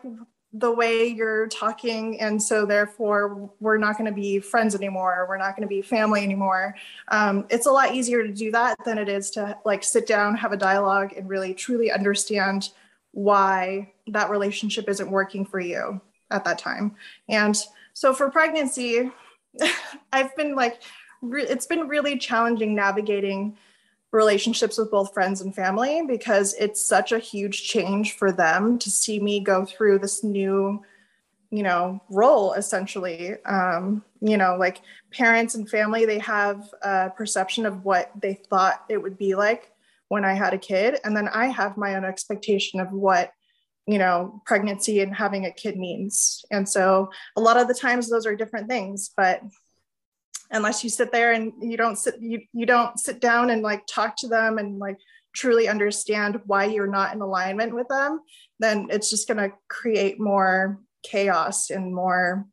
the way you're talking and so therefore we're not going to be friends anymore we're not going to be family anymore. Um, it's a lot easier to do that than it is to like sit down have a dialogue and really truly understand why that relationship isn't working for you at that time. And so for pregnancy i've been like re- it's been really challenging navigating relationships with both friends and family because it's such a huge change for them to see me go through this new you know role essentially. Um, you know like parents and family they have a perception of what they thought it would be like when i had a kid. And then i have my own expectation of what you know pregnancy and having a kid means. And so a lot of the times those are different things but unless you sit there and you don't sit you, you don't sit down and like talk to them and like truly understand why you're not in alignment with them then it's just going to create more chaos and more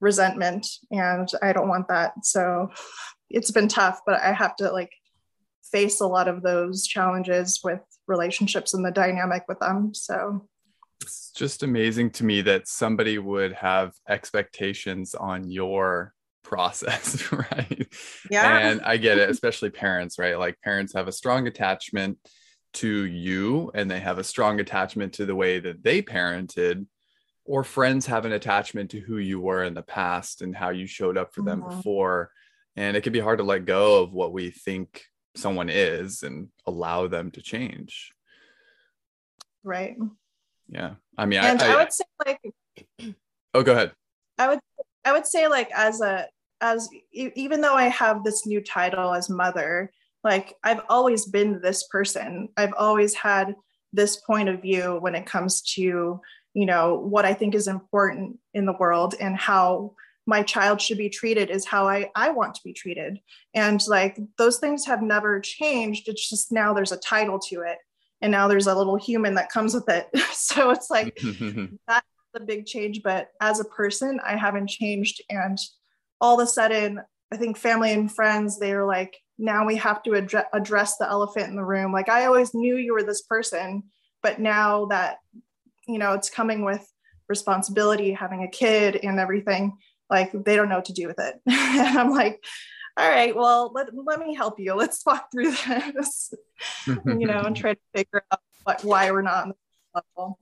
resentment. And i don't want that. So it's been tough but i have to like face a lot of those challenges with relationships and the dynamic with them. So it's just amazing to me that somebody would have expectations on your process, right? Yeah. And I get it, especially parents, right? Like parents have a strong attachment to you and they have a strong attachment to the way that they parented or friends have an attachment to who you were in the past and how you showed up for them mm-hmm. before and it can be hard to let go of what we think someone is and allow them to change right yeah i mean and I, I, I would say like oh go ahead i would i would say like as a as even though I have this new title as mother, like I've always been this person. I've always had this point of view when it comes to, you know, what I think is important in the world and how my child should be treated is how I, I want to be treated. And like those things have never changed. It's just now there's a title to it. And now there's a little human that comes with it. so it's like that's a big change. But as a person, I haven't changed. And all of a sudden, I think family and friends, they were like, now we have to ad- address the elephant in the room. Like, I always knew you were this person, but now that, you know, it's coming with responsibility, having a kid and everything, like, they don't know what to do with it. and I'm like, all right, well, let, let me help you. Let's walk through this, you know, and try to figure out what, why we're not on the level.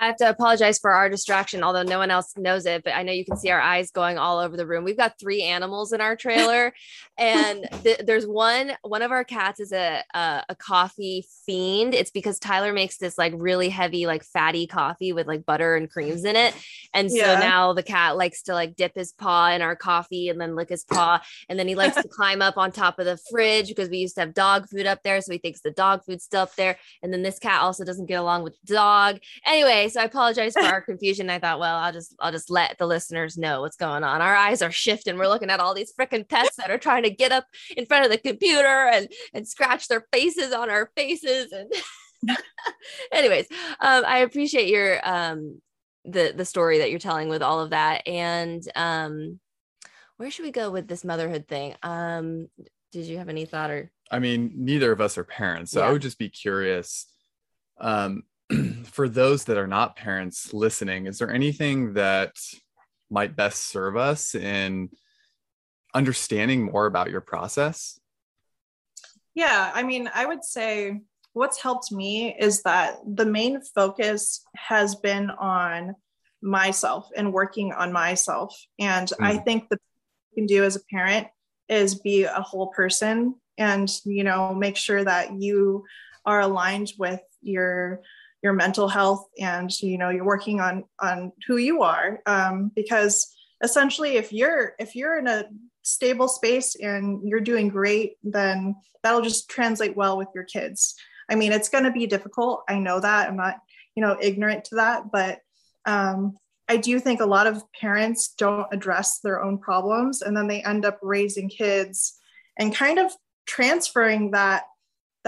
I have to apologize for our distraction, although no one else knows it, but I know you can see our eyes going all over the room. We've got three animals in our trailer, and th- there's one. One of our cats is a, a, a coffee fiend. It's because Tyler makes this like really heavy, like fatty coffee with like butter and creams in it, and so yeah. now the cat likes to like dip his paw in our coffee and then lick his paw, and then he likes to climb up on top of the fridge because we used to have dog food up there, so he thinks the dog food's still up there, and then this cat also doesn't get along with the dog. Anyway so I apologize for our confusion. I thought, well, I'll just I'll just let the listeners know what's going on. Our eyes are shifting. We're looking at all these freaking pets that are trying to get up in front of the computer and and scratch their faces on our faces. And anyways, um, I appreciate your um the the story that you're telling with all of that. And um where should we go with this motherhood thing? Um, did you have any thought or I mean, neither of us are parents, so I would just be curious. Um, for those that are not parents listening, is there anything that might best serve us in understanding more about your process? Yeah, I mean, I would say what's helped me is that the main focus has been on myself and working on myself. And hmm. I think that you can do as a parent is be a whole person and you know make sure that you are aligned with your your mental health and you know you're working on on who you are um, because essentially if you're if you're in a stable space and you're doing great then that'll just translate well with your kids. I mean it's going to be difficult i know that i'm not you know ignorant to that but um, i do think a lot of parents don't address their own problems and then they end up raising kids and kind of transferring that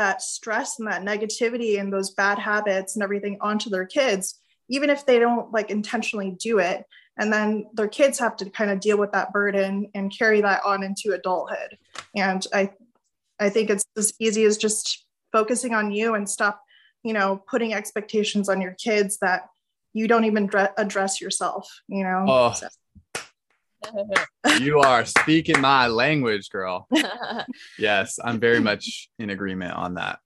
that stress and that negativity and those bad habits and everything onto their kids even if they don't like intentionally do it and then their kids have to kind of deal with that burden and carry that on into adulthood and i i think it's as easy as just focusing on you and stop you know putting expectations on your kids that you don't even dre- address yourself you know Oh. So- You are speaking my language, girl. Yes, I'm very much in agreement on that.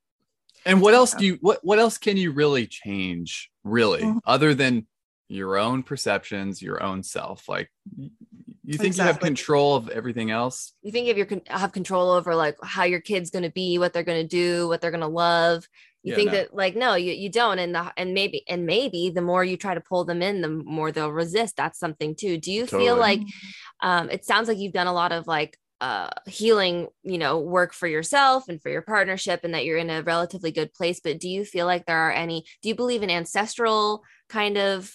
And what else do you what what else can you really change really Mhm. other than your own perceptions, your own self? Like you think you have control of everything else? you think if you have control over like how your kid's going to be what they're going to do what they're going to love you Yeah, think no. that like no you, you don't and the and maybe and maybe the more you try to pull them in the more they'll resist that's something too. Do you feel like um it sounds like you've done a lot of like uh healing you know work for yourself and for your partnership and that you're in a relatively good place but do you feel like there are any do you believe in ancestral kind of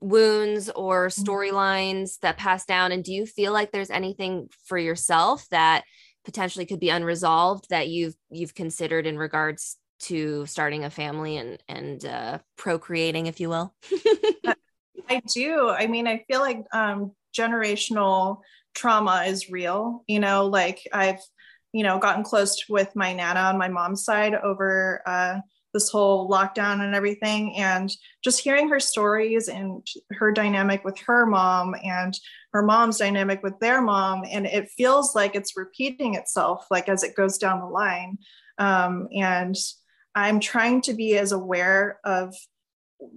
wounds or storylines that pass down? And do you feel like there's anything for yourself that potentially could be unresolved that you've you've considered in regards to starting a family and and uh procreating if you will I do. I mean, I feel like um, generational trauma is real. You know, like I've, you know, gotten close with my nana on my mom's side over uh, this whole lockdown and everything, and just hearing her stories and her dynamic with her mom and her mom's dynamic with their mom, and it feels like it's repeating itself, like as it goes down the line. Um, and I'm trying to be as aware of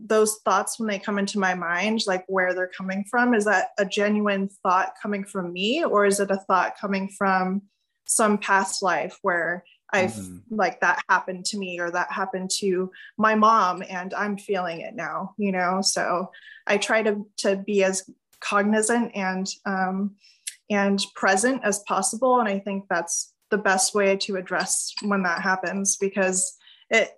those thoughts when they come into my mind like where they're coming from. Is that a genuine thought coming from me or is it a thought coming from some past life where i've Mhm. like that happened to me or that happened to my mom and i'm feeling it now you know? So i try to to be as cognizant and um and present as possible. And i think that's the best way to address when that happens because it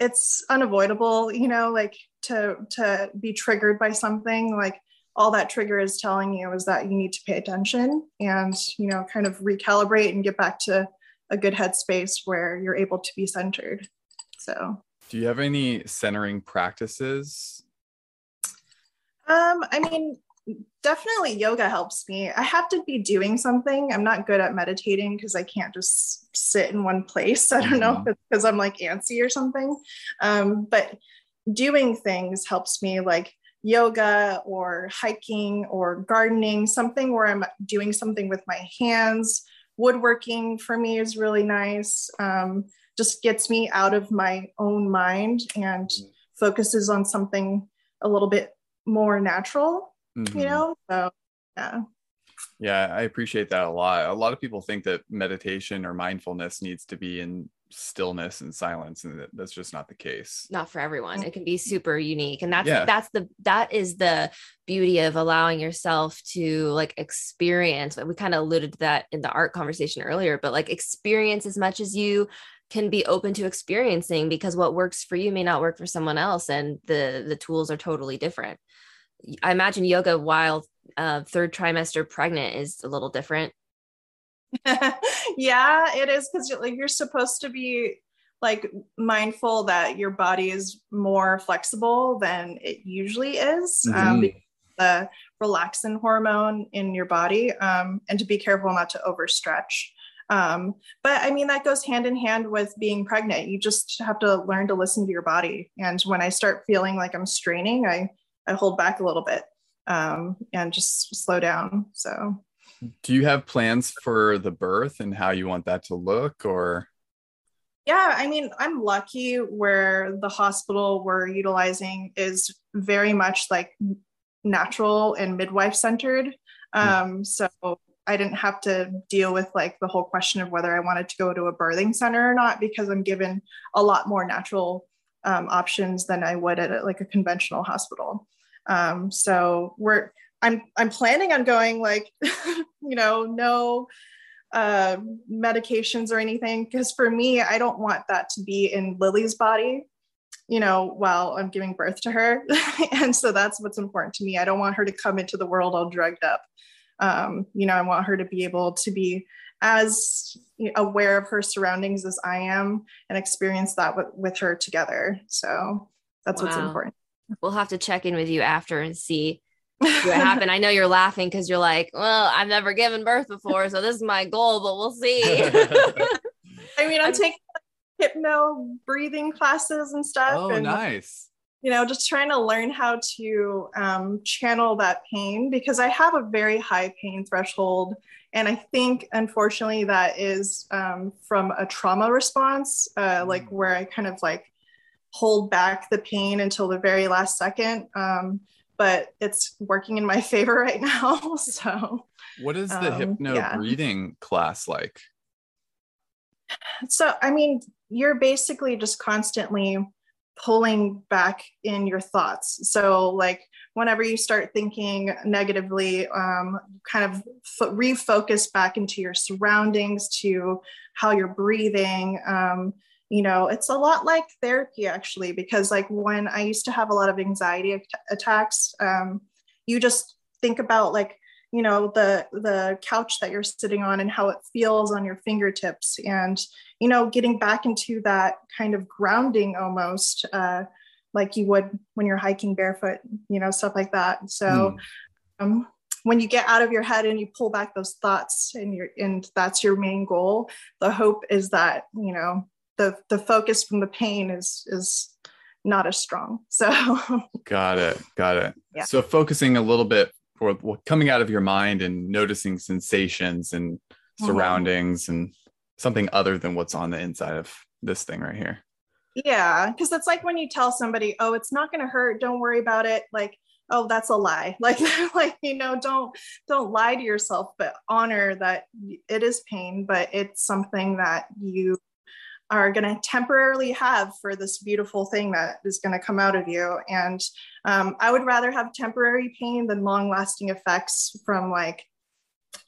it's unavoidable you know like to to be triggered by something like all that trigger is telling you is that you need to pay attention and you know kind of recalibrate and get back to a good headspace where you're able to be centered so Do you have any centering practices? um i mean definitely yoga helps me. I have to be doing something. I'm not good at meditating because i can't just sit in one place. I don't know if it's because i'm like antsy or something. Um, but doing things helps me like yoga or hiking or gardening something where i'm doing something with my hands. Woodworking for me is really nice um, just gets me out of my own mind and focuses on something a little bit more natural Mhm. you know so yeah Yeah, I appreciate that a lot. A lot of people think that meditation or mindfulness needs to be in stillness and silence, and that's just not the case. not for everyone it can be super unique and that's Yeah. that's the that is the beauty of allowing yourself to like experience we kind of alluded to that in the art conversation earlier but like experience as much as you can be open to experiencing because what works for you may not work for someone else and the the tools are totally different i imagine yoga while uh, third trimester pregnant is a little different yeah it is because like you're supposed to be like mindful that your body is more flexible than it usually is um, Mhm. be- the relaxin hormone in your body um, and to be careful not to overstretch. Um, but I mean, that goes hand in hand with being pregnant. You just have to learn to listen to your body. And when I start feeling like I'm straining, I, I hold back a little bit um, and just slow down. So, do you have plans for the birth and how you want that to look or? Yeah, I mean, I'm lucky where the hospital we're utilizing is very much like natural and midwife centered. Hmm. Um, so I didn't have to deal with like the whole question of whether I wanted to go to a birthing center or not because I'm given a lot more natural um, options than I would at like a conventional hospital. Um, so we're I'm I'm planning on going like you know no uh, medications or anything because for me I don't want that to be in Lily's body you know while I'm giving birth to her. And so that's what's important to me. I don't want her to come into the world all drugged up. Um, you know, I want her to be able to be as aware of her surroundings as I am and experience that with, with her together. So that's wow. what's important. We'll have to check in with you after and see what happened. I know you're laughing because you're like, well, I've never given birth before, so this is my goal, but we'll see. I mean, I'm, I'm taking hypno breathing classes and stuff. Oh, and nice you know, just trying to learn how to um, channel that pain because I have a very high pain threshold. And I think, unfortunately, that is um, from a trauma response, uh, like mm. where I kind of like hold back the pain until the very last second. Um, but it's working in my favor right now. so, what is the um, hypno yeah. breathing class like? So, I mean, you're basically just constantly pulling back in your thoughts. So, like, whenever you start thinking negatively, um, kind of refocus back into your surroundings, to how you're breathing. Um, you know, it's a lot like therapy actually, because like when I used to have a lot of anxiety at- attacks, um, you just think about like you know the the couch that you're sitting on and how it feels on your fingertips and you know getting back into that kind of grounding almost uh, like you would when you're hiking barefoot you know stuff like that so mm. um, when you get out of your head and you pull back those thoughts and you're and that's your main goal the hope is that you know the the focus from the pain is is not as strong so got it got it yeah. so focusing a little bit or coming out of your mind and noticing sensations and mm-hmm. surroundings mm-hmm. and something other than what's on the inside of this thing right here. Yeah, because it's like when you tell somebody, "Oh, it's not going to hurt. Don't worry about it." Like, "Oh, that's a lie." Like, like you know, don't don't lie to yourself, but honor that it is pain, but it's something that you are going to temporarily have for this beautiful thing that is going to come out of you. And um, I would rather have temporary pain than long lasting effects from like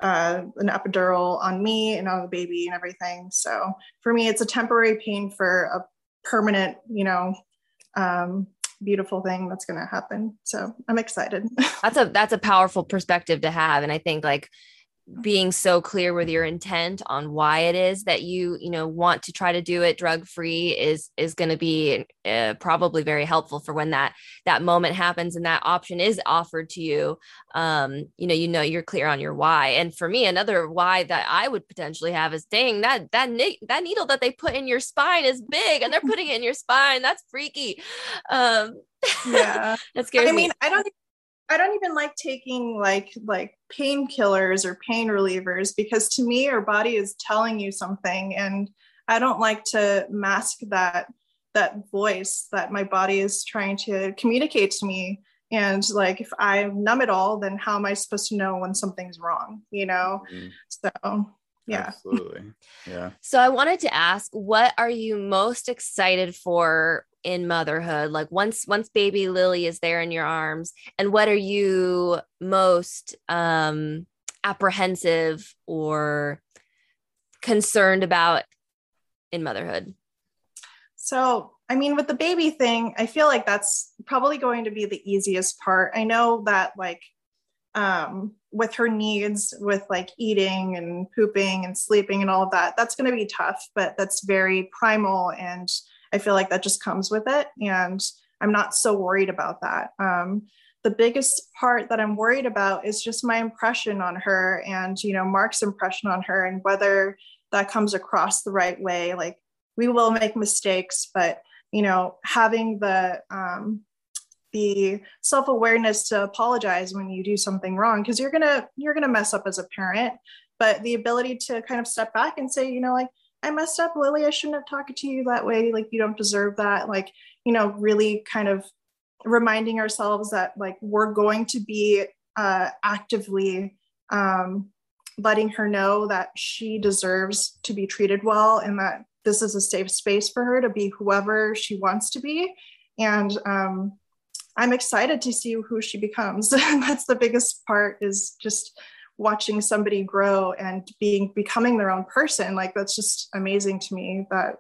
uh, an epidural on me and on the baby and everything. So for me, it's a temporary pain for a permanent, you know, um, beautiful thing that's going to happen. So I'm excited. that's a that's a powerful perspective to have, and I think like being so clear with your intent on why it is that you you know want to try to do it drug free is is going to be uh, probably very helpful for when that that moment happens and that option is offered to you. Um you know you know you're clear on your why. And for me another why that i would potentially have is dang that that that needle that they put in your spine is big and they're putting it in your spine. That's freaky. Um yeah. that scares i mean me. i don't I don't even like taking like like painkillers or pain relievers because to me your body is telling you something and I don't like to mask that that voice that my body is trying to communicate to me. And like if I numb it all then how am I supposed to know when something's wrong you know? Mm-hmm. so yeah. Absolutely. Yeah. So I wanted to ask what are you most excited for in motherhood like once once baby lily is there in your arms and what are you most um apprehensive or concerned about in motherhood? So i mean with the baby thing i feel like that's probably going to be the easiest part. I know that like um with her needs with like eating and pooping and sleeping and all of that that's going to be tough but that's very primal and I feel like that just comes with it. And I'm not so worried about that. Um, the biggest part that I'm worried about is just my impression on her and, you know, Mark's impression on her and whether that comes across the right way. Like we will make mistakes, but, you know, having the, um, the self-awareness to apologize when you do something wrong because you're gonna you're gonna mess up as a parent but the ability to kind of step back and say you know like i messed up lily. I shouldn't have talked to you that way. Like you don't deserve that. Like you know really kind of reminding ourselves that like we're going to be uh, actively um, letting her know that she deserves to be treated well and that this is a safe space for her to be whoever she wants to be. And um, i'm excited to see who she becomes. That's the biggest part is just watching somebody grow and being becoming their own person like that's just amazing to me that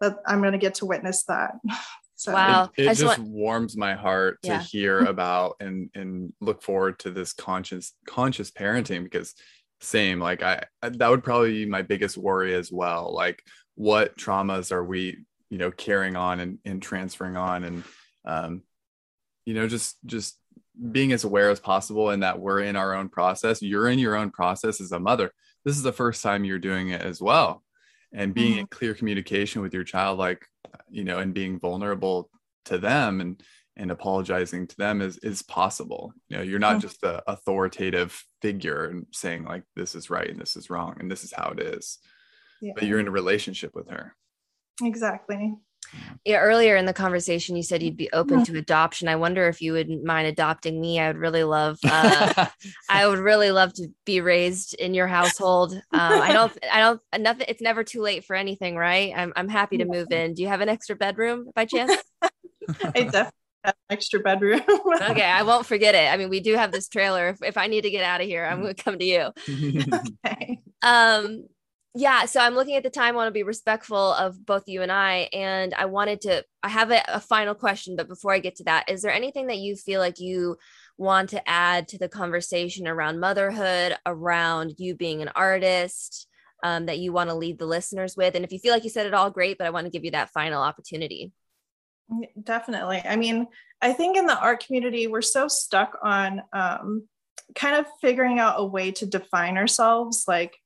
that i'm going to get to witness that so Wow. it, it just just want- warms my heart Yeah. to hear about and and look forward to this conscious conscious parenting because same like I I- that would probably be my biggest worry as well like what traumas are we you know carrying on and, and transferring on and um you know just just being as aware as possible and that we're in our own process you're in your own process as a mother. This is the first time you're doing it as well. And being in clear communication with your child like you know and being vulnerable to them and and apologizing to them is is possible. You know you're not Mhm. just the authoritative figure and saying like this is right and this is wrong and this is how it is yeah, but you're in a relationship with her. Exactly Yeah, earlier in the conversation, you said you'd be open to adoption. I wonder if you wouldn't mind adopting me. I would really love. Uh, I would really love to be raised in your household. Um, I don't. I don't. Nothing. It's never too late for anything, right? I'm. I'm happy to move in. Do you have an extra bedroom by chance? i definitely have an extra bedroom Okay, I won't forget it. I mean, we do have this trailer. If, if I need to get out of here, I'm going to come to you. okay. um yeah so i'm looking at the time i want to be respectful of both you and i and i wanted to i have a, a final question but before i get to that is there anything that you feel like you want to add to the conversation around motherhood around you being an artist um, that you want to leave the listeners with and if you feel like you said it all great but i want to give you that final opportunity Definitely. I mean, I think in the art community, we're so stuck on um, kind of figuring out a way to define ourselves. Like,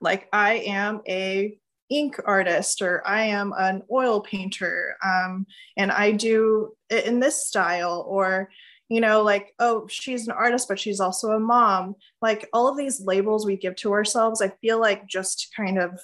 like I am a ink artist or I am an oil painter, um, and I do it in this style. Or, you know, like, oh, she's an artist, but she's also a mom. Like all of these labels we give to ourselves, I feel like just kind of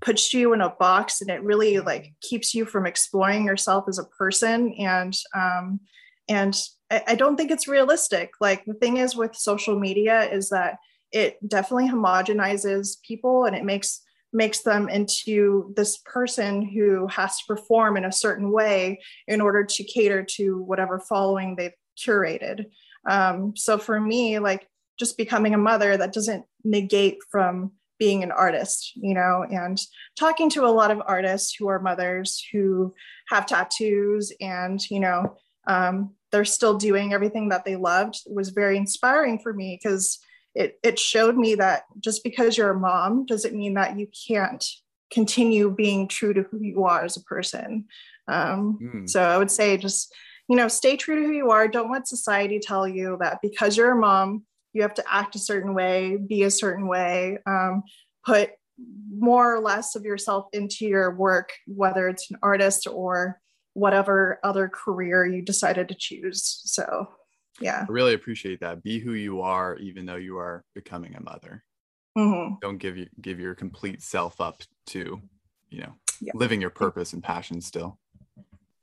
puts you in a box and it really like keeps you from exploring yourself as a person and um and I, I don't think it's realistic like the thing is with social media is that it definitely homogenizes people and it makes makes them into this person who has to perform in a certain way in order to cater to whatever following they've curated. Um, so for me like just becoming a mother that doesn't negate from being an artist you know and talking to a lot of artists who are mothers who have tattoos and you know um, they're still doing everything that they loved was very inspiring for me because it, it showed me that just because you're a mom doesn't mean that you can't continue being true to who you are as a person. Um, Mm. so i would say just you know stay true to who you are. Don't let society tell you that because you're a mom you have to act a certain way be a certain way. Um, put more or less of yourself into your work whether it's an artist or whatever other career you decided to choose. So yeah I really appreciate that. Be who you are, even though you are becoming a mother. Mhm. Don't give you give your complete self up to, you know, Yeah. living your purpose and passion still.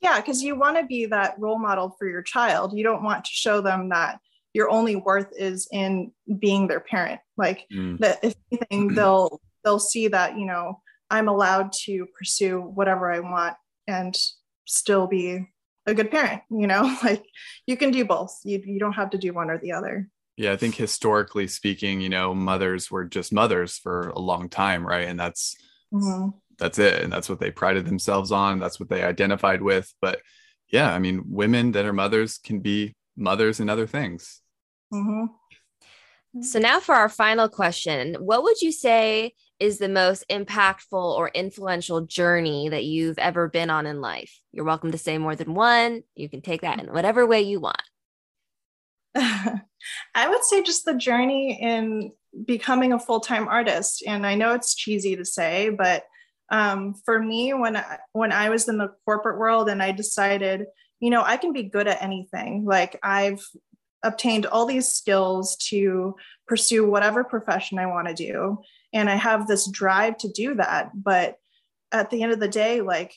yeah because you want to be that role model for your child you don't want to show them that your only worth is in being their parent like Mm. that if anything they'll they'll see that you know i'm allowed to pursue whatever i want and still be a good parent you know like you can do both you, you don't have to do one or the other Yeah, I think historically speaking, you know, mothers were just mothers for a long time, right? And that's Mhm. that's it. And that's what they prided themselves on. That's what they identified with. But yeah, I mean, women that are mothers can be mothers in other things. Mhm. So now for our final question, what would you say is the most impactful or influential journey that you've ever been on in life? You're welcome to say more than one. You can take that in whatever way you want. I would say just the journey in becoming a full-time artist. And I know it's cheesy to say, but um, for me, when I, when I was in the corporate world and I decided, you know, I can be good at anything. Like I've obtained all these skills to pursue whatever profession I want to do, and I have this drive to do that. But at the end of the day, like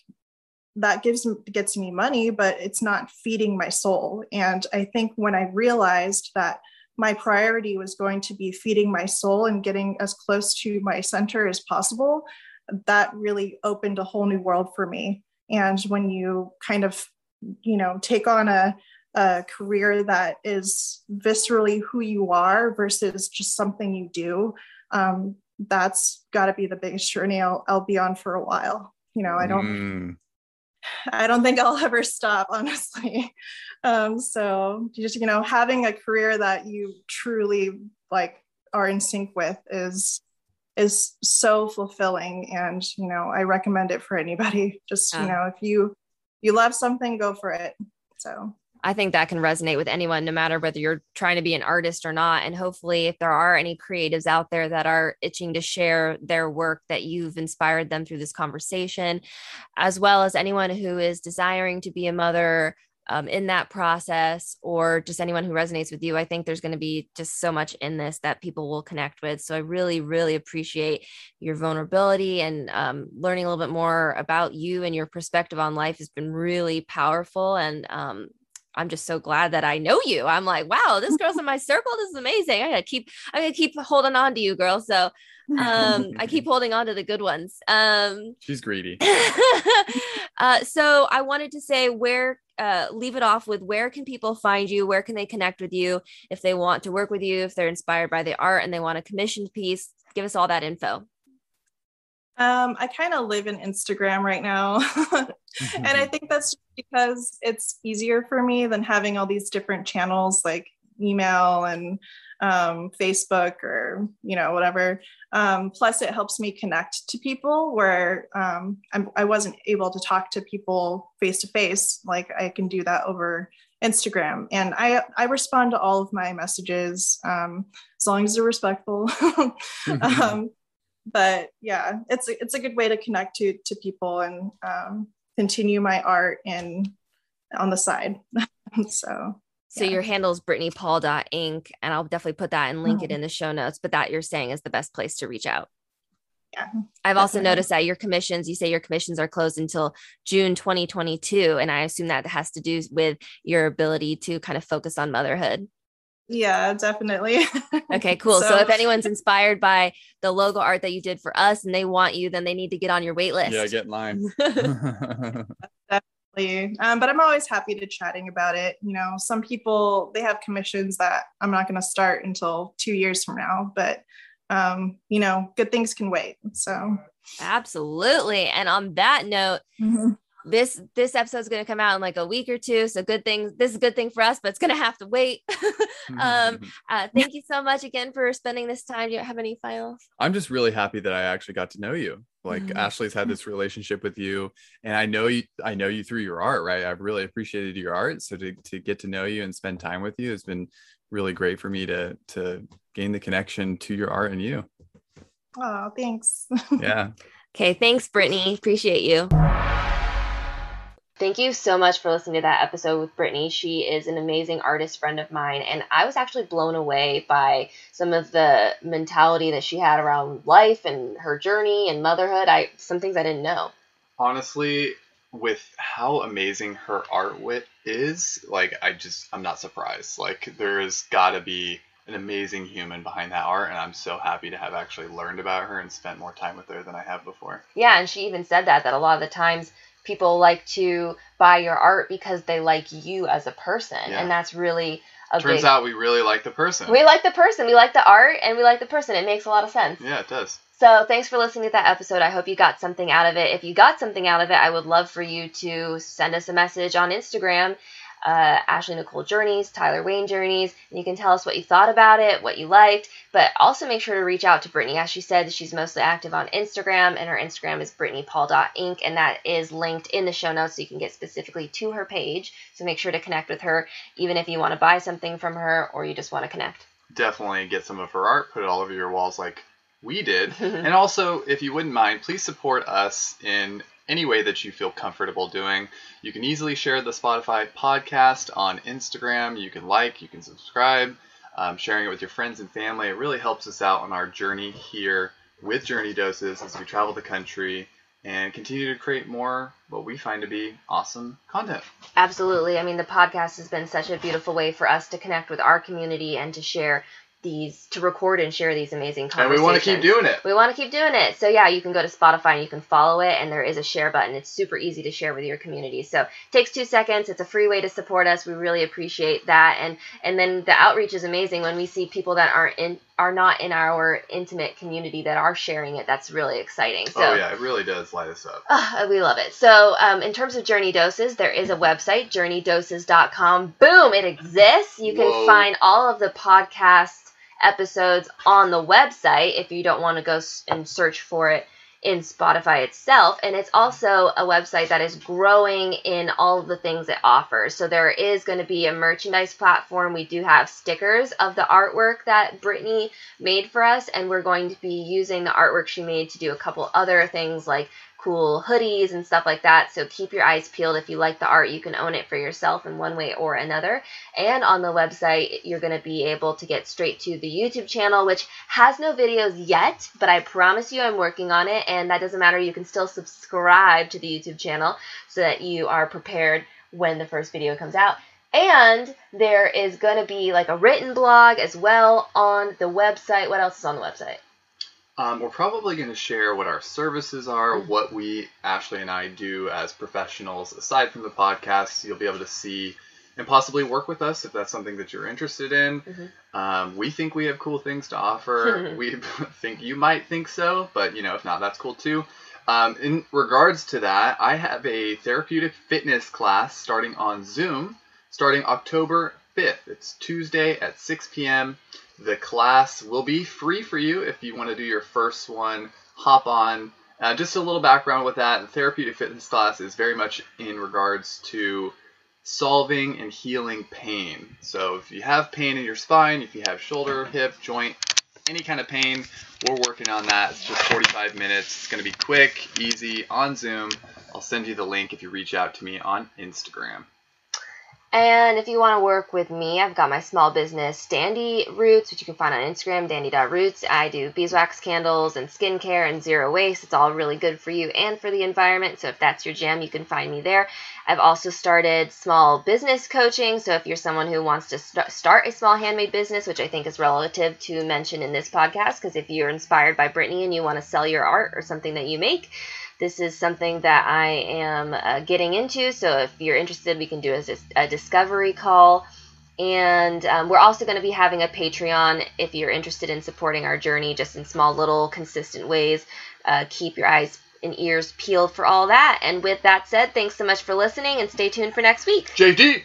that gives gets me money but it's not feeding my soul and i think when i realized that my priority was going to be feeding my soul and getting as close to my center as possible that really opened a whole new world for me and when you kind of you know take on a, a career that is viscerally who you are versus just something you do um, that's got to be the biggest journey I'll, I'll be on for a while you know i don't Mm. I don't think I'll ever stop, honestly. Um, so just you know, having a career that you truly like are in sync with is is so fulfilling, and you know, I recommend it for anybody. Just you know, if you you love something, go for it. So I think that can resonate with anyone, no matter whether you're trying to be an artist or not. And hopefully, if there are any creatives out there that are itching to share their work, that you've inspired them through this conversation, as well as anyone who is desiring to be a mother. Um, in that process, or just anyone who resonates with you, I think there's going to be just so much in this that people will connect with. So I really, really appreciate your vulnerability and um, learning a little bit more about you and your perspective on life has been really powerful. And um, I'm just so glad that I know you. I'm like, wow, this girl's in my circle. This is amazing. I gotta keep, I'm gonna keep holding on to you, girl. So um, I keep holding on to the good ones. Um, She's greedy. uh, so I wanted to say where, uh, leave it off with where can people find you? Where can they connect with you if they want to work with you, if they're inspired by the art and they want a commissioned piece? Give us all that info. Um, I kind of live in Instagram right now. and I think that's because it's easier for me than having all these different channels like email and um, Facebook or you know whatever. Um, plus, it helps me connect to people where um, I'm, I wasn't able to talk to people face to face. Like I can do that over Instagram, and I I respond to all of my messages um, as long as they're respectful. um, but yeah, it's a, it's a good way to connect to to people and um, continue my art and on the side. so So Yeah. your handle is brittnipaul.ink, and I'll definitely put that and link it in the show notes. But that you're saying is the best place to reach out. Yeah, I've also noticed that your commissions, you say your commissions are closed until June 2022. And I assume that has to do with your ability to kind of focus on motherhood. Yeah, definitely. Okay, cool. So, So- if anyone's inspired by the logo art that you did for us and they want you, then they need to get on your wait list. yeah, get in line. um, but I'm always happy to chatting about it. You know, some people they have commissions that I'm not going to start until two years from now, but um, you know, good things can wait. So Absolutely. And on that note, this this episode is going to come out in like a week or two so good things this is a good thing for us but it's going to have to wait um uh, thank you so much again for spending this time do you have any final I'm just really happy that I actually got to know you. Like Mhm. Ashley's had this relationship with you, and I know you. I know you through your art, right? I've really appreciated your art. So to to get to know you and spend time with you has been really great for me to to gain the connection to your art and you. oh, thanks. Yeah. okay thanks Brittni appreciate you Thank you so much for listening to that episode with Brittni. She is an amazing artist friend of mine, and I was actually blown away by some of the mentality that she had around life and her journey and motherhood. I some things I didn't know. honestly with how amazing her art wit is like i just i'm not surprised like there's got to be an amazing human behind that art and i'm so happy to have actually learned about her and spent more time with her than i have before Yeah, and she even said that that a lot of the times people like to buy your art because they like you as a person, Yeah. and that's really a turns big. out we really like the person we like the person, we like the art, and we like the person. It makes a lot of sense. yeah it does So thanks for listening to that episode. I hope you got something out of it. If you got something out of it, I would love for you to send us a message on Instagram uh, Ashley Nicole Journeys, Tyler Wayne Journeys, and you can tell us what you thought about it, what you liked, but also make sure to reach out to Brittni. As she said, she's mostly active on Instagram, and her Instagram is brittnipaul.ink, and that is linked in the show notes so you can get specifically to her page. So make sure to connect with her, even if you want to buy something from her or you just want to connect. Definitely get some of her art, put it all over your walls like we did. and also, if you wouldn't mind, please support us in any way that you feel comfortable doing. You can easily share the Spotify podcast on Instagram. You can like, you can subscribe, um, sharing it with your friends and family. It really helps us out on our journey here with Journey Doses as we travel the country and continue to create more what we find to be awesome content. Absolutely. I mean, the podcast has been such a beautiful way for us to connect with our community and to share these to record and share these amazing conversations. And we want to keep doing it. We want to keep doing it. So yeah, you can go to Spotify and you can follow it and there is a share button. It's super easy to share with your community. So it takes 2 seconds. It's a free way to support us. We really appreciate that. And and then the outreach is amazing when we see people that aren't in are not in our intimate community that are sharing it. That's really exciting. So oh yeah, it really does light us up. We love it. So, um, in terms of Journey Doses, there is a website, journeydoses.com. Boom, it exists. You can Whoa. find all of the podcast episodes on the website if you don't want to go and search for it in Spotify itself. And it's also a website that is growing in all of the things it offers. So, there is going to be a merchandise platform. We do have stickers of the artwork that Brittni made for us, and we're going to be using the artwork she made to do a couple other things like cool hoodies and stuff like that. So keep your eyes peeled. If you like the art, you can own it for yourself in one way or another. And on the website, you're going to be able to get straight to the YouTube channel, which has no videos yet, but I promise you I'm working on it. And that doesn't matter. You can still subscribe to the YouTube channel so that you are prepared when the first video comes out. And there is going to be like a written blog as well on the website. What else is on the website? Um, we're probably going to share what our services are, Mm. what we, Ashley and I, do as professionals aside from the podcast. You'll be able to see and possibly work with us if that's something that you're interested in. Mhm. Um, we think we have cool things to offer. we think you might think so, but you know, if not, that's cool too. Um, in regards to that, I have a therapeutic fitness class starting on Zoom starting October 5th. It's Tuesday at 6 p.m. The class will be free for you if you want to do your first one. Hop on. Uh, just a little background with that. The therapeutic fitness class is very much in regards to solving and healing pain. So if you have pain in your spine, if you have shoulder, hip, joint, any kind of pain, we're working on that. It's just 45 minutes. It's going to be quick, easy, on Zoom. I'll send you the link if you reach out to me on Instagram. And if you want to work with me, I've got my small business, Dandy Roots, which you can find on Instagram, dandy.roots. I do beeswax candles and skincare and zero waste. It's all really good for you and for the environment. So if that's your jam, you can find me there. I've also started small business coaching. So if you're someone who wants to st- start a small handmade business, which I think is relative to mention in this podcast, because if you're inspired by Brittni and you want to sell your art or something that you make, this is something that I am uh, getting into. So if you're interested, we can do a, a discovery call. And um, we're also going to be having a Patreon if you're interested in supporting our journey just in small, little, consistent ways. Uh, keep your eyes and ears peeled for all that. And with that said, thanks so much for listening and stay tuned for next week. JD!